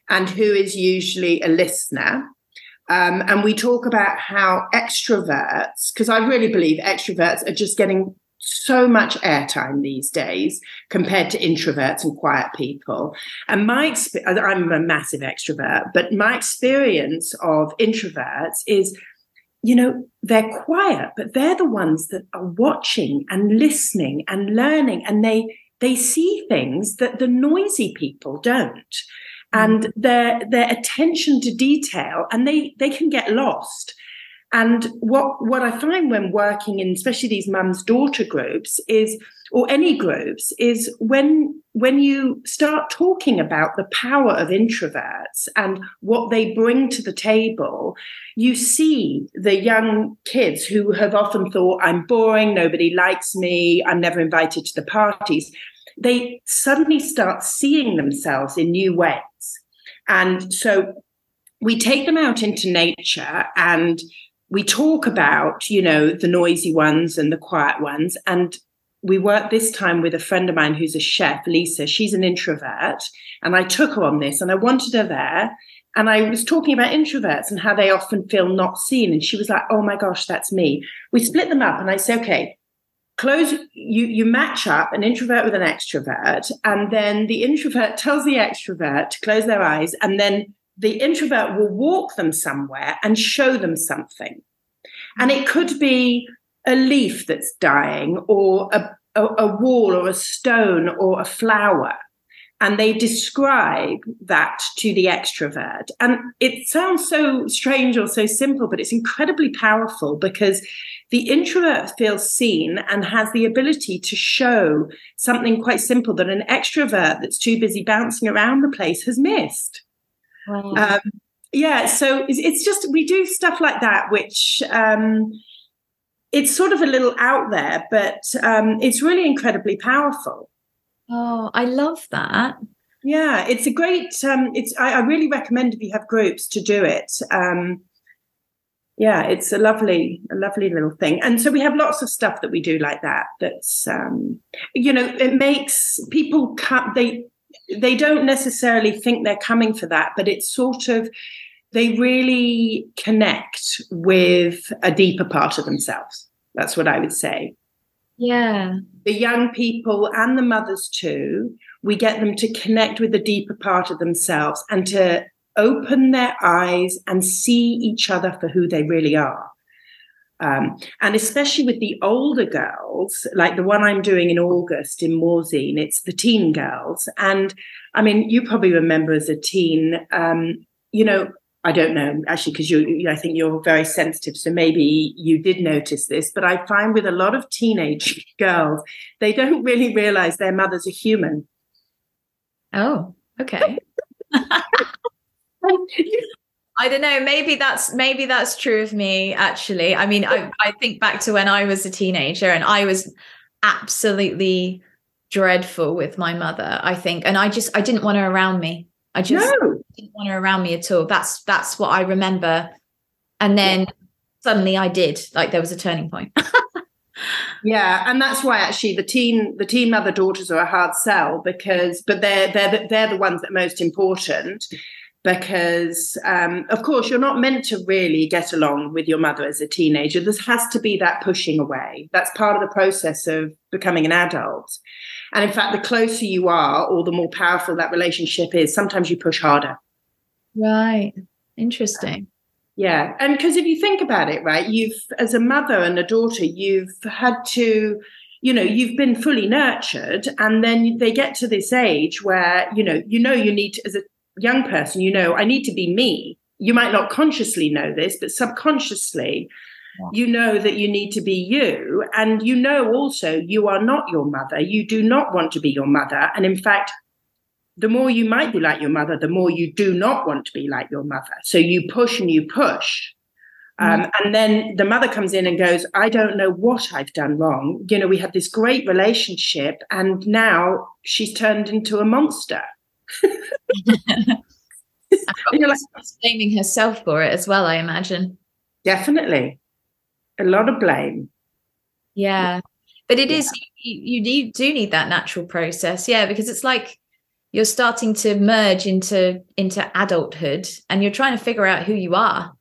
and who is usually a listener? Um, and we talk about how extroverts, because I really believe extroverts are just getting so much airtime these days compared to introverts and quiet people. And my I'm a massive extrovert, but my experience of introverts is, you know, they're quiet, but they're the ones that are watching and listening and learning, and they they see things that the noisy people don't and mm. their their attention to detail and they they can get lost and what what i find when working in especially these mums daughter groups is or any groups is when when you start talking about the power of introverts and what they bring to the table you see the young kids who have often thought i'm boring nobody likes me i'm never invited to the parties. They suddenly start seeing themselves in new ways. And so we take them out into nature and we talk about, you know, the noisy ones and the quiet ones. And we worked this time with a friend of mine who's a chef, Lisa. She's an introvert. And I took her on this and I wanted her there. And I was talking about introverts and how they often feel not seen. And she was like, oh my gosh, that's me. We split them up and I say, okay, close you you match up an introvert with an extrovert and then the introvert tells the extrovert to close their eyes and then the introvert will walk them somewhere and show them something and it could be a leaf that's dying or a, a, a wall or a stone or a flower and they describe that to the extrovert. And it sounds so strange or so simple, but it's incredibly powerful because the introvert feels seen and has the ability to show something quite simple that an extrovert that's too busy bouncing around the place has missed. Wow. Um, yeah, so it's, it's, just we do stuff like that, which um, it's sort of a little out there, but um, it's really incredibly powerful. Oh, I love that. Yeah, it's a great. Um, it's I, I really recommend if you have groups to do it. Um, yeah, it's a lovely, a lovely little thing. And so we have lots of stuff that we do like that. That's um, you know, it makes people cut. They they don't necessarily think they're coming for that, but it's sort of they really connect with a deeper part of themselves. That's what I would say. Yeah. The young people and the mothers too, we get them to connect with the deeper part of themselves and to open their eyes and see each other for who they really are. Um, and especially with the older girls, like the one I'm doing in August in Morzine, it's the teen girls. And I mean, you probably remember as a teen, um, you know, I don't know actually because you, you, I think you're very sensitive, so maybe you did notice this. But I find with a lot of teenage girls, they don't really realize their mothers are human. Oh, okay. I don't know. Maybe that's maybe that's true of me. Actually, I mean, I, I think back to when I was a teenager and I was absolutely dreadful with my mother. I think, and I just I didn't want her around me. I just no. didn't want her around me at all. That's that's what I remember. And then yeah. suddenly I did. Like there was a turning point. yeah, and that's why actually the teen the teen mother daughters are a hard sell because but they're they're they're the ones that are most important because um, of course you're not meant to really get along with your mother as a teenager there has to be that pushing away that's part of the process of becoming an adult and in fact, the closer you are, or the more powerful that relationship is, sometimes you push harder. Right. Interesting. Yeah. And because if you think about it, right, you've, as a mother and a daughter, you've had to, you know, you've been fully nurtured. And then they get to this age where, you know, you know, you need to, as a young person, you know, I need to be me. You might not consciously know this, but subconsciously, you know that you need to be you. And you know also you are not your mother. You do not want to be your mother. And in fact, the more you might be like your mother, the more you do not want to be like your mother. So you push and you push. Um, mm. and then the mother comes in and goes, I don't know what I've done wrong. You know, we had this great relationship, and now she's turned into a monster. You're like blaming herself for it as well, I imagine. Definitely a lot of blame. Yeah. But it yeah. is you, you do need that natural process. Yeah, because it's like you're starting to merge into into adulthood and you're trying to figure out who you are.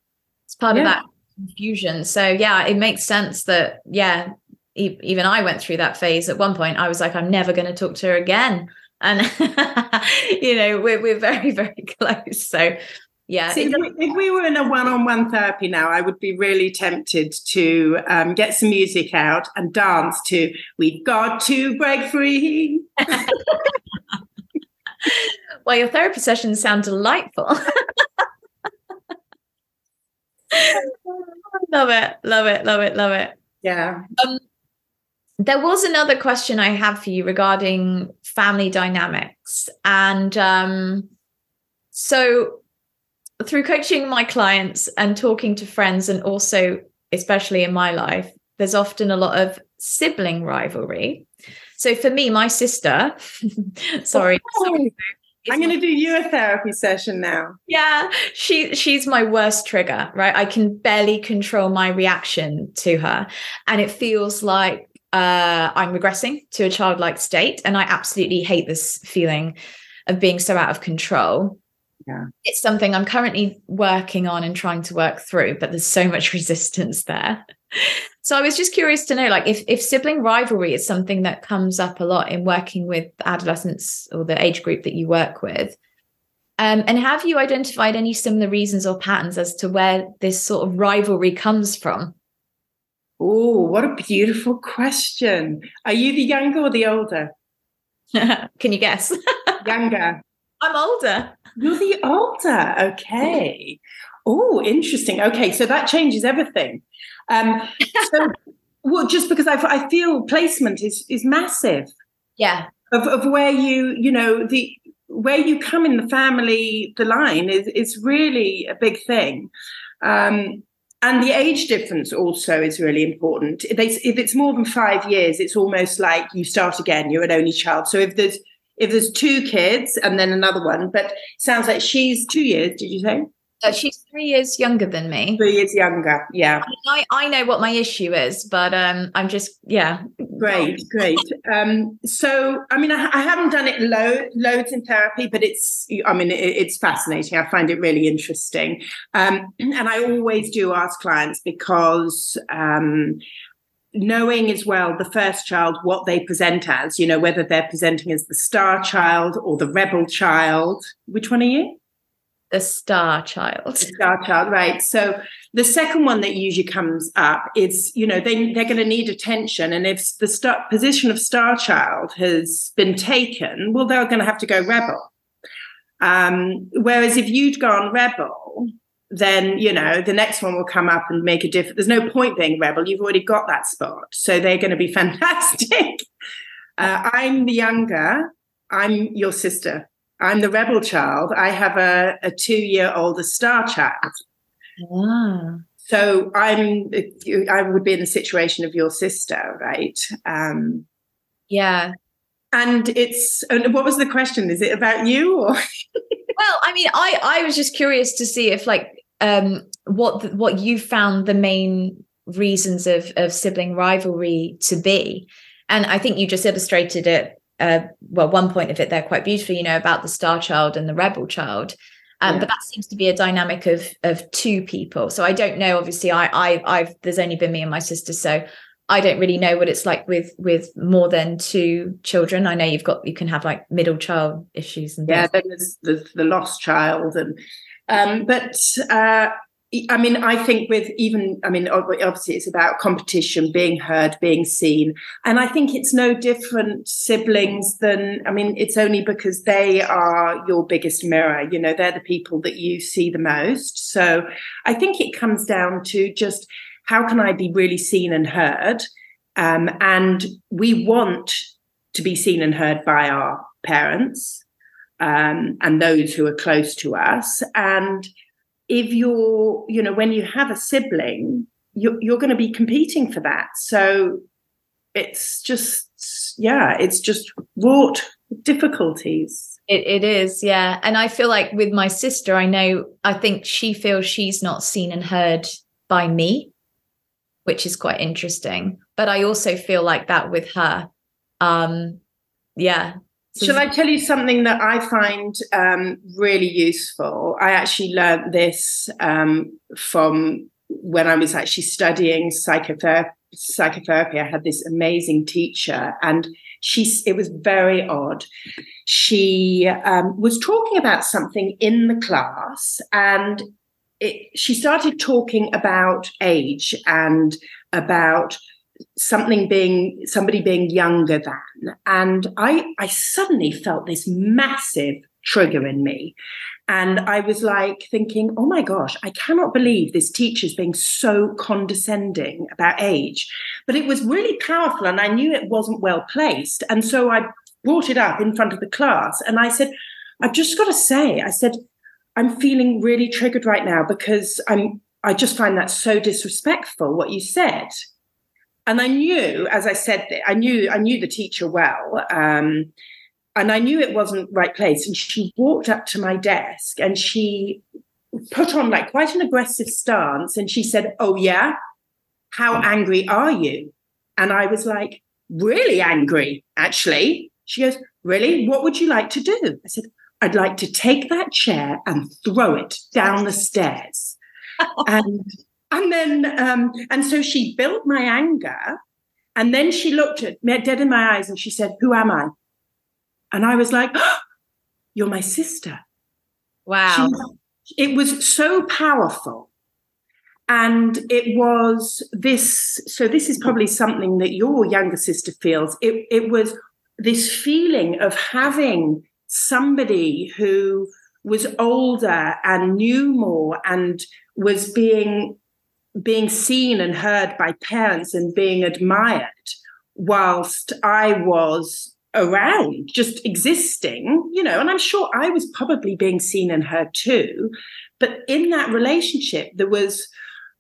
It's part yeah. of that confusion. So yeah, it makes sense that yeah, e- even I went through that phase at one point. I was like, I'm never going to talk to her again. And you know, we're we're very, very close. So yeah. See, if, we, were in a one-on-one therapy now, I would be really tempted to um, get some music out and dance to "We've Got to Break Free." well, your therapy sessions sound delightful. love it, love it, love it, love it. Yeah. Um, there was another question I have for you regarding family dynamics, and um, so through coaching my clients and talking to friends, and also, especially in my life, there's often a lot of sibling rivalry. So for me, my sister, sorry, oh, sorry I'm going to do you a therapy session now. Yeah, she she's my worst trigger, right? I can barely control my reaction to her, and it feels like uh, I'm regressing to a childlike state, and I absolutely hate this feeling of being so out of control yeah. it's something I'm currently working on and trying to work through, but there's so much resistance there. So I was just curious to know, like, if if sibling rivalry is something that comes up a lot in working with adolescents or the age group that you work with, um, and have you identified any similar reasons or patterns as to where this sort of rivalry comes from? Oh, what a beautiful question! Are you the younger or the older? Can you guess? Younger. I'm older. You're the older. Okay. Oh, interesting. Okay, so that changes everything. Um, so, well, just because I, I feel placement is is massive. Yeah. Of, of where you, you know, the where you come in the family, the line is is really a big thing. Um, and the age difference also is really important. If, if it's more than five years, it's almost like you start again. You're an only child. So if there's if there's two kids and then another one, but sounds like she's two years. Did you say? She's three years younger than me. Three years younger, yeah. I, I know what my issue is, but um, I'm just yeah. Great, great. Um, so, I mean, I, I haven't done it lo- loads in therapy, but it's, I mean, it, it's fascinating. I find it really interesting, um, and I always do ask clients because um, knowing as well the first child what they present as, you know, whether they're presenting as the star child or the rebel child. Which one are you? The star child. The star child, right. So the second one that usually comes up is, you know, they, they're going to need attention. And if the star, position of star child has been taken, well, they're going to have to go rebel. Um, whereas if you'd gone rebel, then you know the next one will come up and make a difference. There's no point being rebel; you've already got that spot, so they're going to be fantastic. Uh, I'm the younger. I'm your sister. I'm the rebel child. I have a, a two year older star child. Ah. So I'm I would be in the situation of your sister, right? Um, yeah. And it's and what was the question? Is it about you or? well, I mean, I I was just curious to see if like um what what you found the main reasons of of sibling rivalry to be, and I think you just illustrated it uh, well, one point of it there quite beautifully, you know, about the star child and the rebel child. Um, yeah. But that seems to be a dynamic of of two people. So I don't know. Obviously, I, I I've there's only been me and my sister, so I don't really know what it's like with with more than two children. I know you've got you can have like middle child issues and yeah, then there's the, the lost child and um, but uh, I mean, I think with even, I mean, obviously it's about competition, being heard, being seen. And I think it's no different siblings than, I mean, it's only because they are your biggest mirror. You know, they're the people that you see the most. So I think it comes down to just how can I be really seen and heard? Um, and we want to be seen and heard by our parents um, and those who are close to us. And if you're, you know, when you have a sibling, you're, you're going to be competing for that. So it's just, yeah, it's just wrought difficulties. It, it is, yeah. And I feel like with my sister, I know, I think she feels she's not seen and heard by me, which is quite interesting. But I also feel like that with her. Um, yeah, Shall I tell you something that I find um, really useful? I actually learned this um, from when I was actually studying psychotherapy. Psychotherapy. I had this amazing teacher, and she. It was very odd. She um, was talking about something in the class, and it, she started talking about age and about something being somebody being younger than. And i i suddenly felt this massive trigger in me. And i was like thinking oh my gosh i cannot believe this teacher's being so condescending about age. But it was really powerful and i knew it wasn't well placed. And so i brought it up in front of the class and i said i've just got to say i said i'm feeling really triggered right now because i'm i just find that so disrespectful what you said and I knew, as I said, I knew I knew the teacher well, um, and I knew it wasn't right place. And she walked up to my desk and she put on like quite an aggressive stance, and she said, "Oh yeah, how angry are you?" And I was like, "Really angry, actually." She goes, "Really? What would you like to do?" I said, "I'd like to take that chair and throw it down the stairs." and and then, um, and so she built my anger. And then she looked at me dead in my eyes and she said, Who am I? And I was like, oh, You're my sister. Wow. She, it was so powerful. And it was this, so this is probably something that your younger sister feels. It, it was this feeling of having somebody who was older and knew more and was being being seen and heard by parents and being admired whilst I was around, just existing, you know, and I'm sure I was probably being seen and heard too. But in that relationship, there was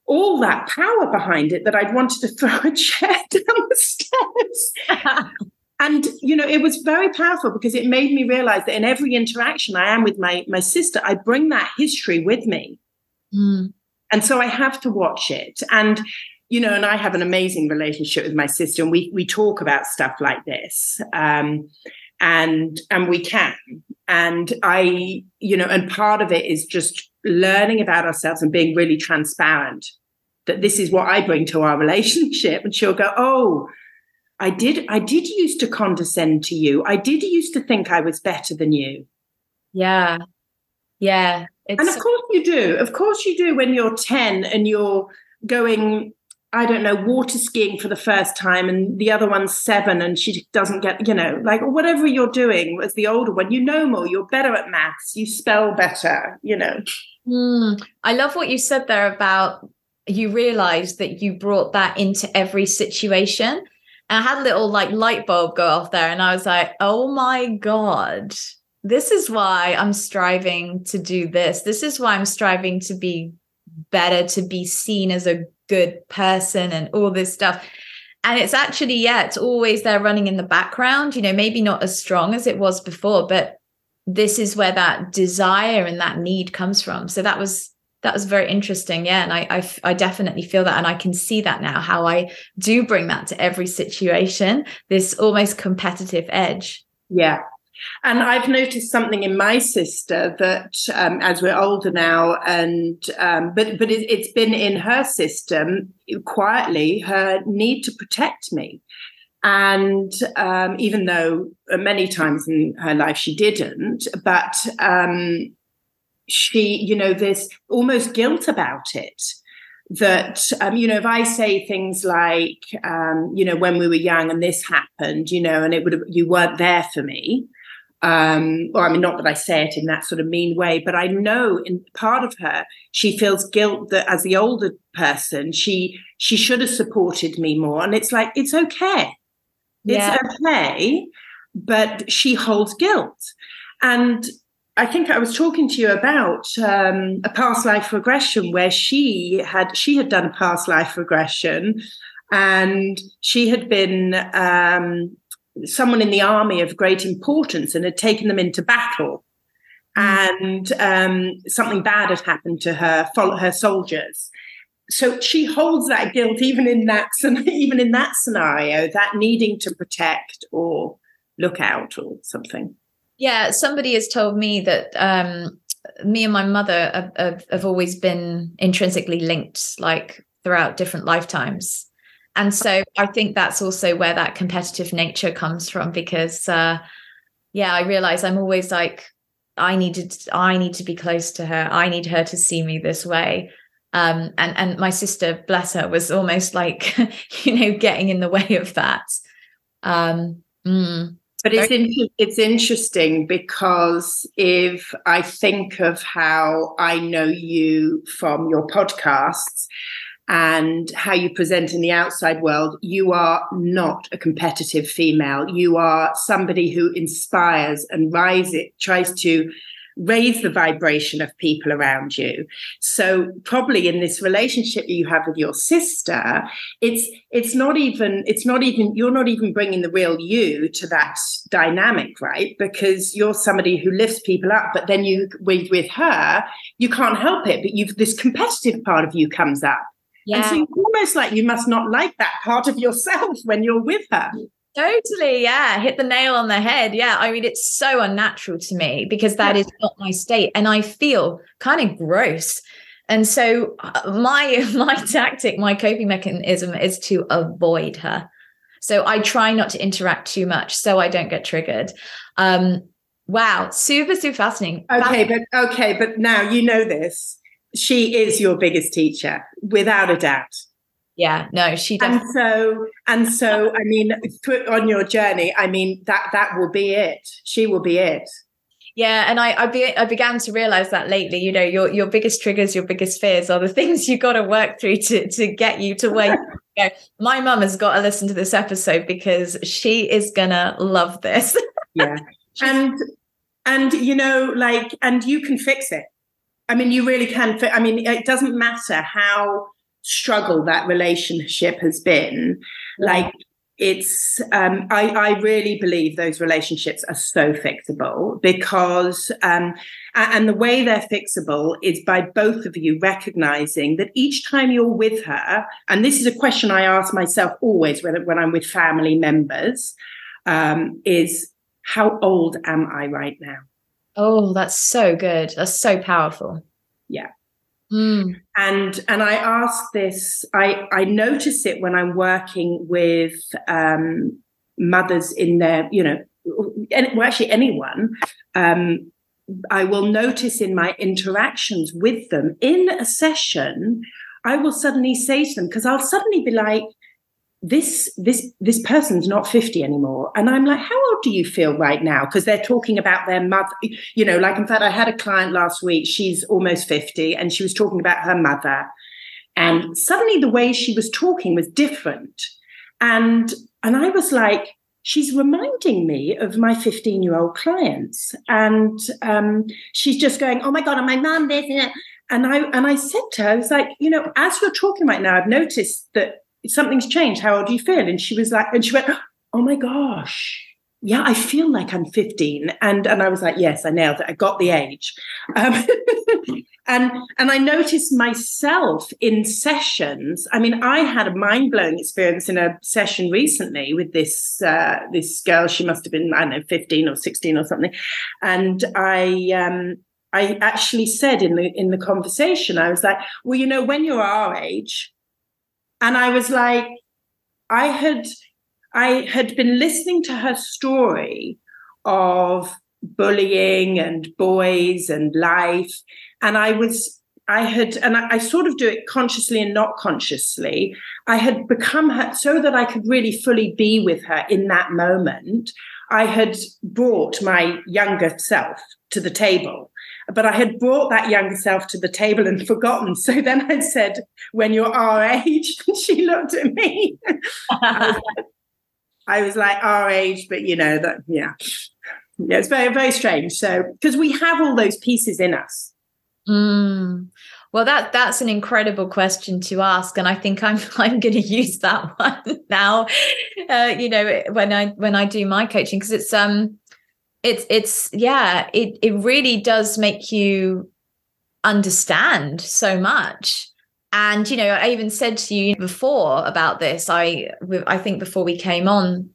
all that power behind it that I'd wanted to throw a chair down the stairs. and you know, it was very powerful because it made me realize that in every interaction I am with my my sister, I bring that history with me. Mm. And so I have to watch it. And you know, and I have an amazing relationship with my sister, and we we talk about stuff like this, um, and and we can, and I, you know, and part of it is just learning about ourselves and being really transparent that this is what I bring to our relationship, and she'll go, oh. I did I did used to condescend to you. I did used to think I was better than you. Yeah. Yeah. And of course you do. Of course you do when you're 10 and you're going I don't know, water skiing for the first time, and the other one's seven, and she doesn't get, you know, like whatever you're doing as the older one, you know more, you're better at maths, you spell better, you know. Mm, I love what you said there about you realized that you brought that into every situation. And I had a little like light bulb go off there, and I was like, oh my God, this is why I'm striving to do this. This is why I'm striving to be better, to be seen as a good person and all this stuff. And it's actually yeah it's always there running in the background you know maybe not as strong as it was before but this is where that desire and that need comes from. So that was that was very interesting. Yeah and I, I i definitely feel that and i can see that now how i do bring that to every situation this almost competitive edge. Yeah and I've noticed something in my sister that, um, as we're older now, and um, but but it, it's been in her system quietly her need to protect me. And um, even though many times in her life she didn't, but um, she, you know, this almost guilt about it that um, you know if i say things like um, you know when we were young and this happened you know and it would you weren't there for me um, or I mean, not that I say it in that sort of mean way, but I know in part of her, she feels guilt that as the older person, she she should have supported me more. And it's like, it's okay. Yeah. It's okay. But she holds guilt. And I think I was talking to you about um, a past life regression where she had she had done a past life regression and she had been um, someone in the army of great importance and had taken them into battle. Mm. And um, something bad had happened to her, her soldiers. So she holds that guilt even in that even in that scenario, that needing to protect or look out or something. Yeah, somebody has told me that um, me and my mother have, have, have always been intrinsically linked, like throughout different lifetimes and so i think that's also where that competitive nature comes from because uh yeah i realize i'm always like i needed i need to be close to her. I need her to see me this way. Um and and my sister bless her was almost like you know getting in the way of that. Um mm. But it's in, it's interesting because if I think of how I know you from your podcasts, and how you present in the outside world, you are not a competitive female. You are somebody who inspires and rises, tries to raise the vibration of people around you. So probably in this relationship you have with your sister it's it's not even it's not even you're not even bringing the real you to that dynamic right? Because you're somebody who lifts people up but then you with with her you can't help it but you've this competitive part of you comes up yeah. And so you almost like you must not like that part of yourself when you're with her. Totally. Yeah. Hit the nail on the head. Yeah. I mean, it's so unnatural to me because that yeah. is not my state. And I feel kind of gross. And so uh, my my tactic, my coping mechanism is to avoid her. So I try not to interact too much so I don't get triggered. Um, wow, super, super fascinating. Okay, but okay, but now you know this she is your biggest teacher without a doubt yeah no she does and so and so i mean on your journey i mean that that will be it she will be it Yeah, and I I, be, I began to realize that lately. You know, your your biggest triggers, your biggest fears are the things you got to work through to to get you to where you go. My mum has got to listen to this episode because she is gonna love this. yeah, and and you know, like, and you can fix it. I mean, you really can. I mean, it doesn't matter how struggle that relationship has been. Like it's um, I, I, really believe those relationships are so fixable because um, and the way they're fixable is by both of you recognizing that each time you're with her and this is a question i ask myself always when, when i'm with family members um, is how old am i right now oh that's so good that's so powerful yeah Mm. And and I ask this, I, I notice it when I'm working with um, mothers in their, you know, well, actually anyone. Um, I will notice in my interactions with them in a session, I will suddenly say to them, because I'll suddenly be like, this this this person's not 50 anymore. And i'm like how old do you feel right now? Because they're talking about their mother you know like in fact i had a client last week. She's almost 50 and she was talking about her mother. And suddenly the way she was talking was different. And and i was like she's reminding me of my 15 year old clients. And um, she's just going oh my god and my mum this and i and i said to her i was like you know as you're talking right now i've noticed that something's changed. How old do you feel? And she was like, and she went, oh my gosh. Yeah, I feel like I'm 15. And and I was like, yes, I nailed it. I got the age. Um, and and I noticed myself in sessions. I mean, I had a mind-blowing experience in a session recently with this uh, this girl. She must have been, I don't know, 15 or 16 or something. And I um I actually said in the in the conversation, I was like, well, you know, when you're our age, and I was like, I had I had been listening to her story of bullying and boys and life. And I was, I had, and I, I, sort of do it consciously and not consciously. I had become her so that I could really fully be with her in that moment. I had brought my younger self to the table but I had brought that younger self to the table and forgotten. So then I said, When you're our age, she looked at me. I, was like, I was like, Our age, but you know, that, yeah. Yeah, it's very, very strange. So, because we have all those pieces in us. Mm. Well, that that's an incredible question to ask, and I think I'm I'm going to use that one now. Uh, you know, when I when I do my coaching, because it's um it's it's yeah it it really does make you understand so much. And you know i even said to you before about this i i think before we came on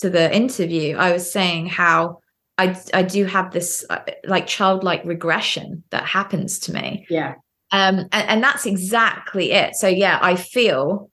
to the interview i was saying how i i do have this uh, like childlike regression that happens to me. Yeah. Um and, and that's exactly it. So yeah i feel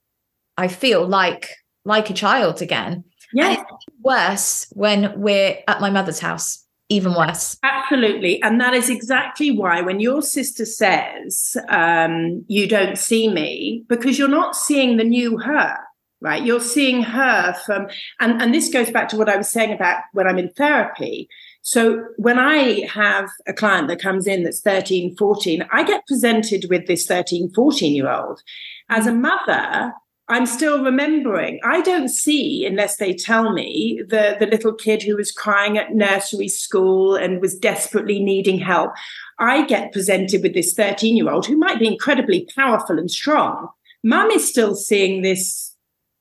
i feel like like a child again yeah. worse when we're at my mother's house. Even worse. Absolutely. And that is exactly why when your sister says, um, you don't see me, because you're not seeing the new her right you're seeing her from and and this goes back to what i was saying about when i'm in therapy so when i have a client that comes in that's 13 14 i get presented with this 13 14 year old as a mother I'm still remembering. I don't see, unless they tell me, the, the little kid who was crying at nursery school and was desperately needing help. I get presented with this 13 year old who might be incredibly powerful and strong. Mum is still seeing this,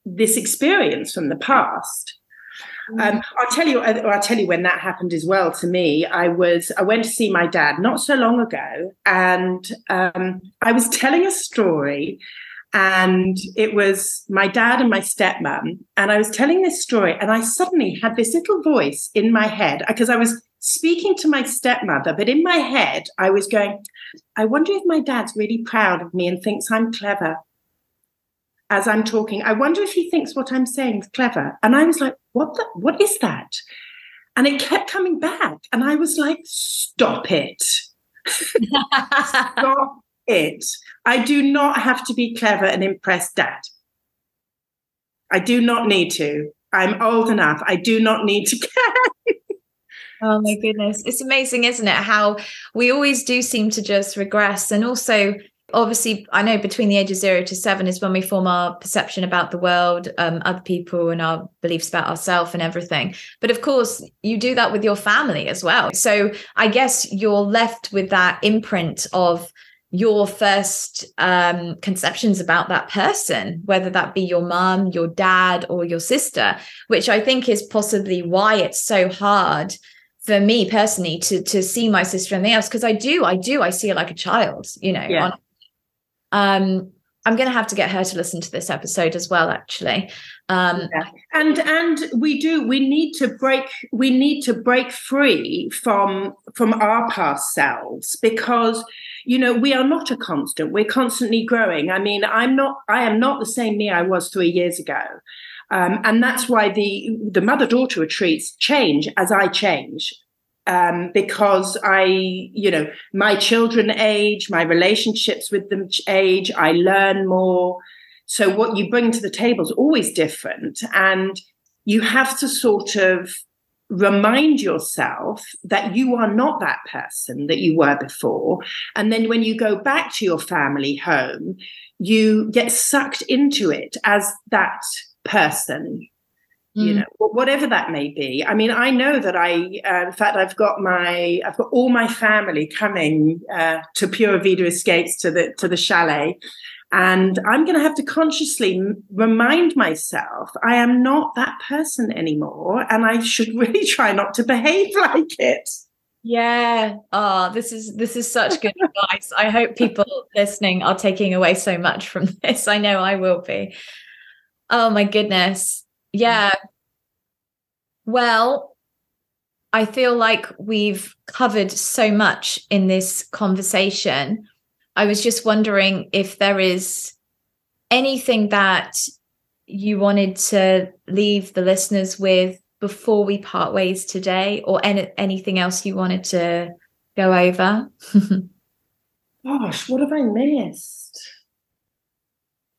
this experience from the past. Um, I'll tell you, or I'll tell you when that happened as well. To me, I was I went to see my dad not so long ago, and um, I was telling a story and it was my dad and my stepmom. And I was telling this story, and I suddenly had this little voice in my head because I was speaking to my stepmother, but in my head, I was going, I wonder if my dad's really proud of me and thinks I'm clever as I'm talking. I wonder if he thinks what I'm saying is clever. And I was like, what the, what is that? And it kept coming back. And I was like, stop it. stop it. I do not have to be clever and impress dad. I do not need to. I'm old enough. I do not need to care. Oh my goodness. It's amazing, isn't it? How we always do seem to just regress. And also, obviously, I know between the ages zero to seven is when we form our perception about the world, um, other people, and our beliefs about ourselves and everything. But of course, you do that with your family as well. So I guess you're left with that imprint of your first um, conceptions about that person, whether that be your mom, your dad, or your sister, which I think is possibly why it's so hard for me personally to to see my sister and the else because I do, I do, I see her like a child, you know. Yeah. Um, I'm going to have to get her to listen to this episode as well, actually. Um, yeah. And and we do. We need to break. We need to break free from from our past selves because you know we are not a constant. We're constantly growing. I mean, I'm not. I am not the same me I was three years ago. Um, and that's why the the mother daughter retreats change as I change um, because I, you know, my children age, my relationships with them age, I learn more. So what you bring to the table is always different. And you have to sort of remind yourself that you are not that person that you were before. And then when you go back to your family home, you get sucked into it as that person you mm. know whatever that may be. I mean i know that i uh, in fact i've got my i've got all my family coming uh, to pura vida escapes to the to the chalet. And i'm going to have to consciously m- remind myself i am not that person anymore and i should really try not to behave like it. Yeah. Oh this is this is such good advice. I hope people listening are taking away so much from this. I know i will be. Oh my goodness yeah. Well, I feel like we've covered so much in this conversation. I was just wondering if there is anything that you wanted to leave the listeners with before we part ways today, or any, anything else you wanted to go over? Gosh, what have I missed?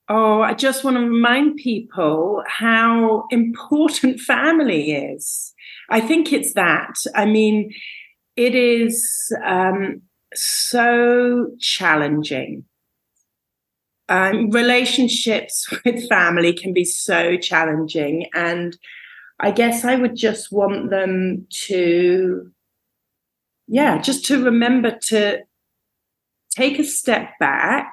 Oh, I just want to remind people how important family is. I think it's that. I mean, it is um, so challenging. Um, relationships with family can be so challenging. And I guess I would just want them to, yeah, just to remember to take a step back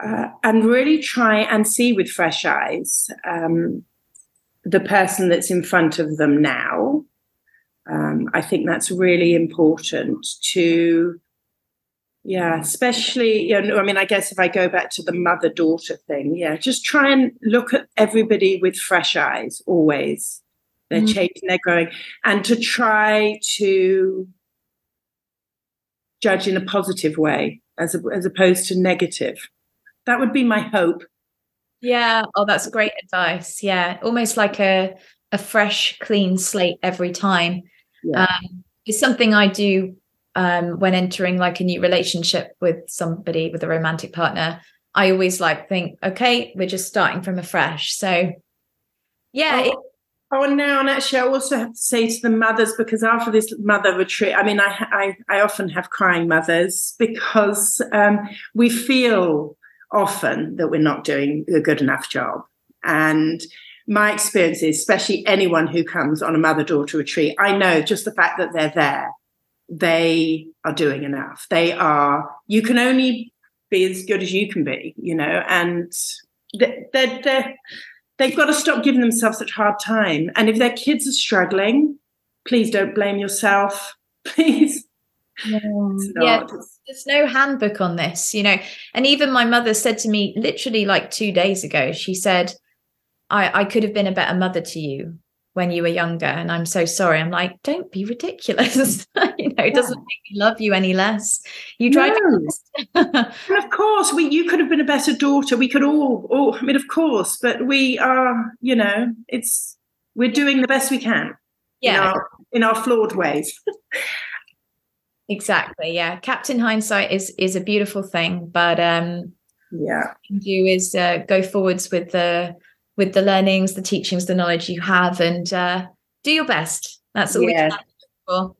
uh, and really try and see with fresh eyes um, the person that's in front of them now. Um, I think that's really important to, yeah, especially, you know, I mean, I guess if I go back to the mother daughter thing, yeah, just try and look at everybody with fresh eyes always. They're mm. changing, they're growing, and to try to judge in a positive way as, a, as opposed to negative that would be my hope. Yeah. Oh that's great advice. Yeah. Almost like a a fresh clean slate every time. Yeah. um, it's something i do um, when entering like a new relationship with somebody with a romantic partner. I always like think okay we're just starting from afresh so yeah oh. It, Oh, and now, and actually, I also have to say to the mothers because after this mother retreat, I mean, I I, I often have crying mothers because um, we feel often that we're not doing a good enough job. And my experience is, especially anyone who comes on a mother daughter retreat, I know just the fact that they're there, they are doing enough. They are, you can only be as good as you can be, you know, and they're, they're, they've got to stop giving themselves such hard time. And if their kids are struggling, please don't blame yourself. Please. Yeah. yeah there's no handbook on this, you know. And even my mother said to me literally like two days ago, she said, I, I could have been a better mother to you when you were younger. And I'm so sorry. I'm like, don't be ridiculous. you know, it doesn't make me love you any less. You tried no. and of course, we you could have been a better daughter. We could all, all I mean, of course, but we are, you know, it's we're doing the best we can. Yeah. In our, in our flawed ways. Exactly. Yeah. Captain hindsight is is a beautiful thing, but um yeah, do is uh, go forwards with the with the learnings, the teachings, the knowledge you have, and uh, do your best. That's all yeah. we can for.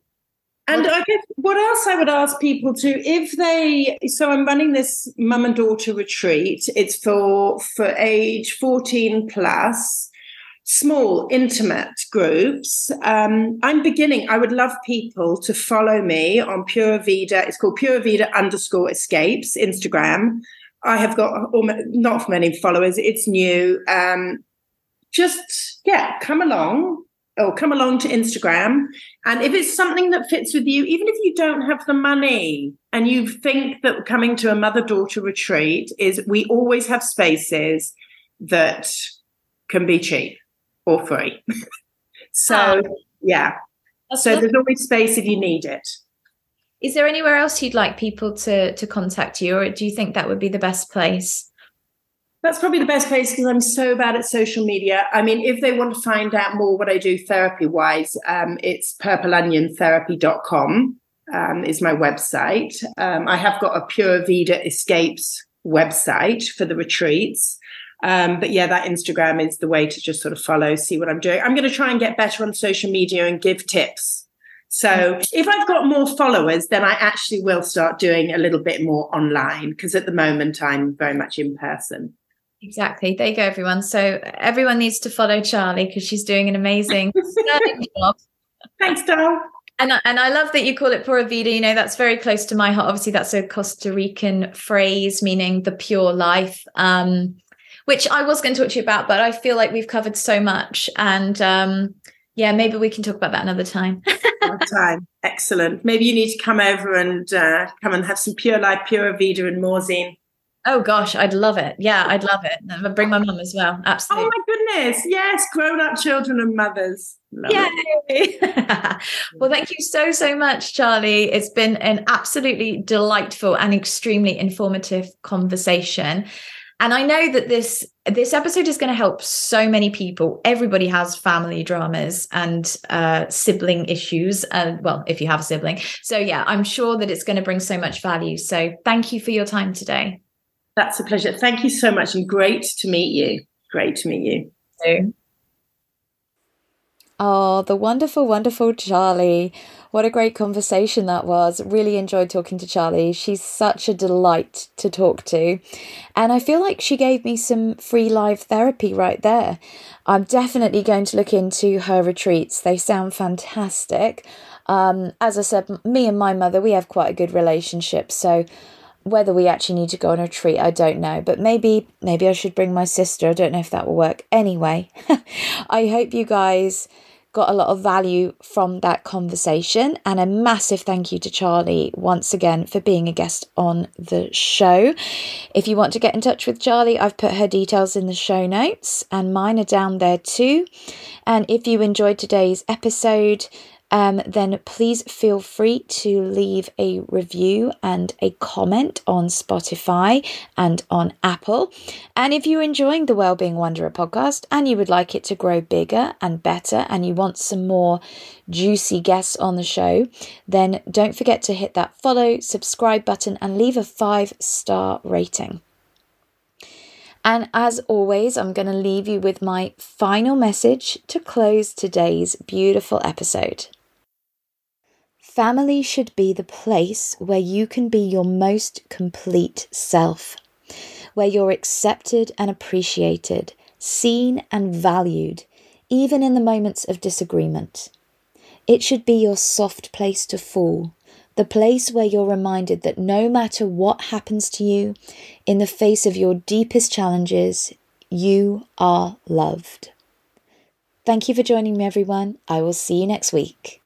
And I guess what else I would ask people to, if they, so I'm running this mum and daughter retreat. It's for for age 14 plus, small, intimate groups. Um, I'm beginning. I would love people to follow me on Pura Vida. It's called Pura Vida underscore Escapes Instagram. I have got almost, not many followers. It's new. Um, just yeah, come along or come along to Instagram. And if it's something that fits with you, even if you don't have the money and you think that coming to a mother daughter retreat is, we always have spaces that can be cheap or free. so, oh, yeah. So there's always space if you need it. Is there anywhere else you'd like people to to contact you, or do you think that would be the best place? That's probably the best place because I'm so bad at social media. I mean, if they want to find out more what I do therapy wise, um, it's purpleonion.therapy.com um, is my website. Um, I have got a Pura Vida Escapes website for the retreats. Um, but yeah, that Instagram is the way to just sort of follow, see what I'm doing. I'm going to try and get better on social media and give tips. So if I've got more followers, then I actually will start doing a little bit more online because at the moment I'm very much in person. Exactly. There you go, everyone. So everyone needs to follow Charlie because she's doing an amazing job. Thanks, Dal. And I, and I love that you call it pura vida. You know, that's very close to my heart. Obviously, that's a Costa Rican phrase meaning the pure life, um, which I was going to talk to you about, but I feel like we've covered so much. And um, yeah, maybe we can talk about that another time. another time. Excellent. Maybe you need to come over and uh, come and have some pure life, pura vida and Morzine. Oh gosh, I'd love it. Yeah, I'd love it. I'd bring my mum as well. Absolutely. Oh my goodness. Yes, grown up children and mothers. Yeah. well, thank you so, so much, Charlie. It's been an absolutely delightful and extremely informative conversation. And I know that this this episode is going to help so many people. Everybody has family dramas and uh, sibling issues. Uh, well, if you have a sibling. So yeah, I'm sure that it's going to bring so much value. So thank you for your time today. That's a pleasure. Thank you so much and great to meet you. Great to meet you. Too. Oh, the wonderful, wonderful Charlie. What a great conversation that was. Really enjoyed talking to Charlie. She's such a delight to talk to. And I feel like she gave me some free live therapy right there. I'm definitely going to look into her retreats. They sound fantastic. Um, as I said, me and my mother, we have quite a good relationship. So whether we actually need to go on a retreat, I don't know. But maybe maybe I should bring my sister. I don't know if that will work. Anyway, I hope you guys got a lot of value from that conversation. And a massive thank you to Charlie once again for being a guest on the show. If you want to get in touch with Charlie, I've put her details in the show notes, and mine are down there too. And if you enjoyed today's episode, um, then please feel free to leave a review and a comment on Spotify and on Apple. And if you're enjoying the Wellbeing Wanderer podcast and you would like it to grow bigger and better and you want some more juicy guests on the show, then don't forget to hit that follow, subscribe button and leave a five star rating. And as always, I'm going to leave you with my final message to close today's beautiful episode. Family should be the place where you can be your most complete self, where you're accepted and appreciated, seen and valued, even in the moments of disagreement. It should be your soft place to fall, the place where you're reminded that no matter what happens to you, in the face of your deepest challenges, you are loved. Thank you for joining me, everyone. I will see you next week.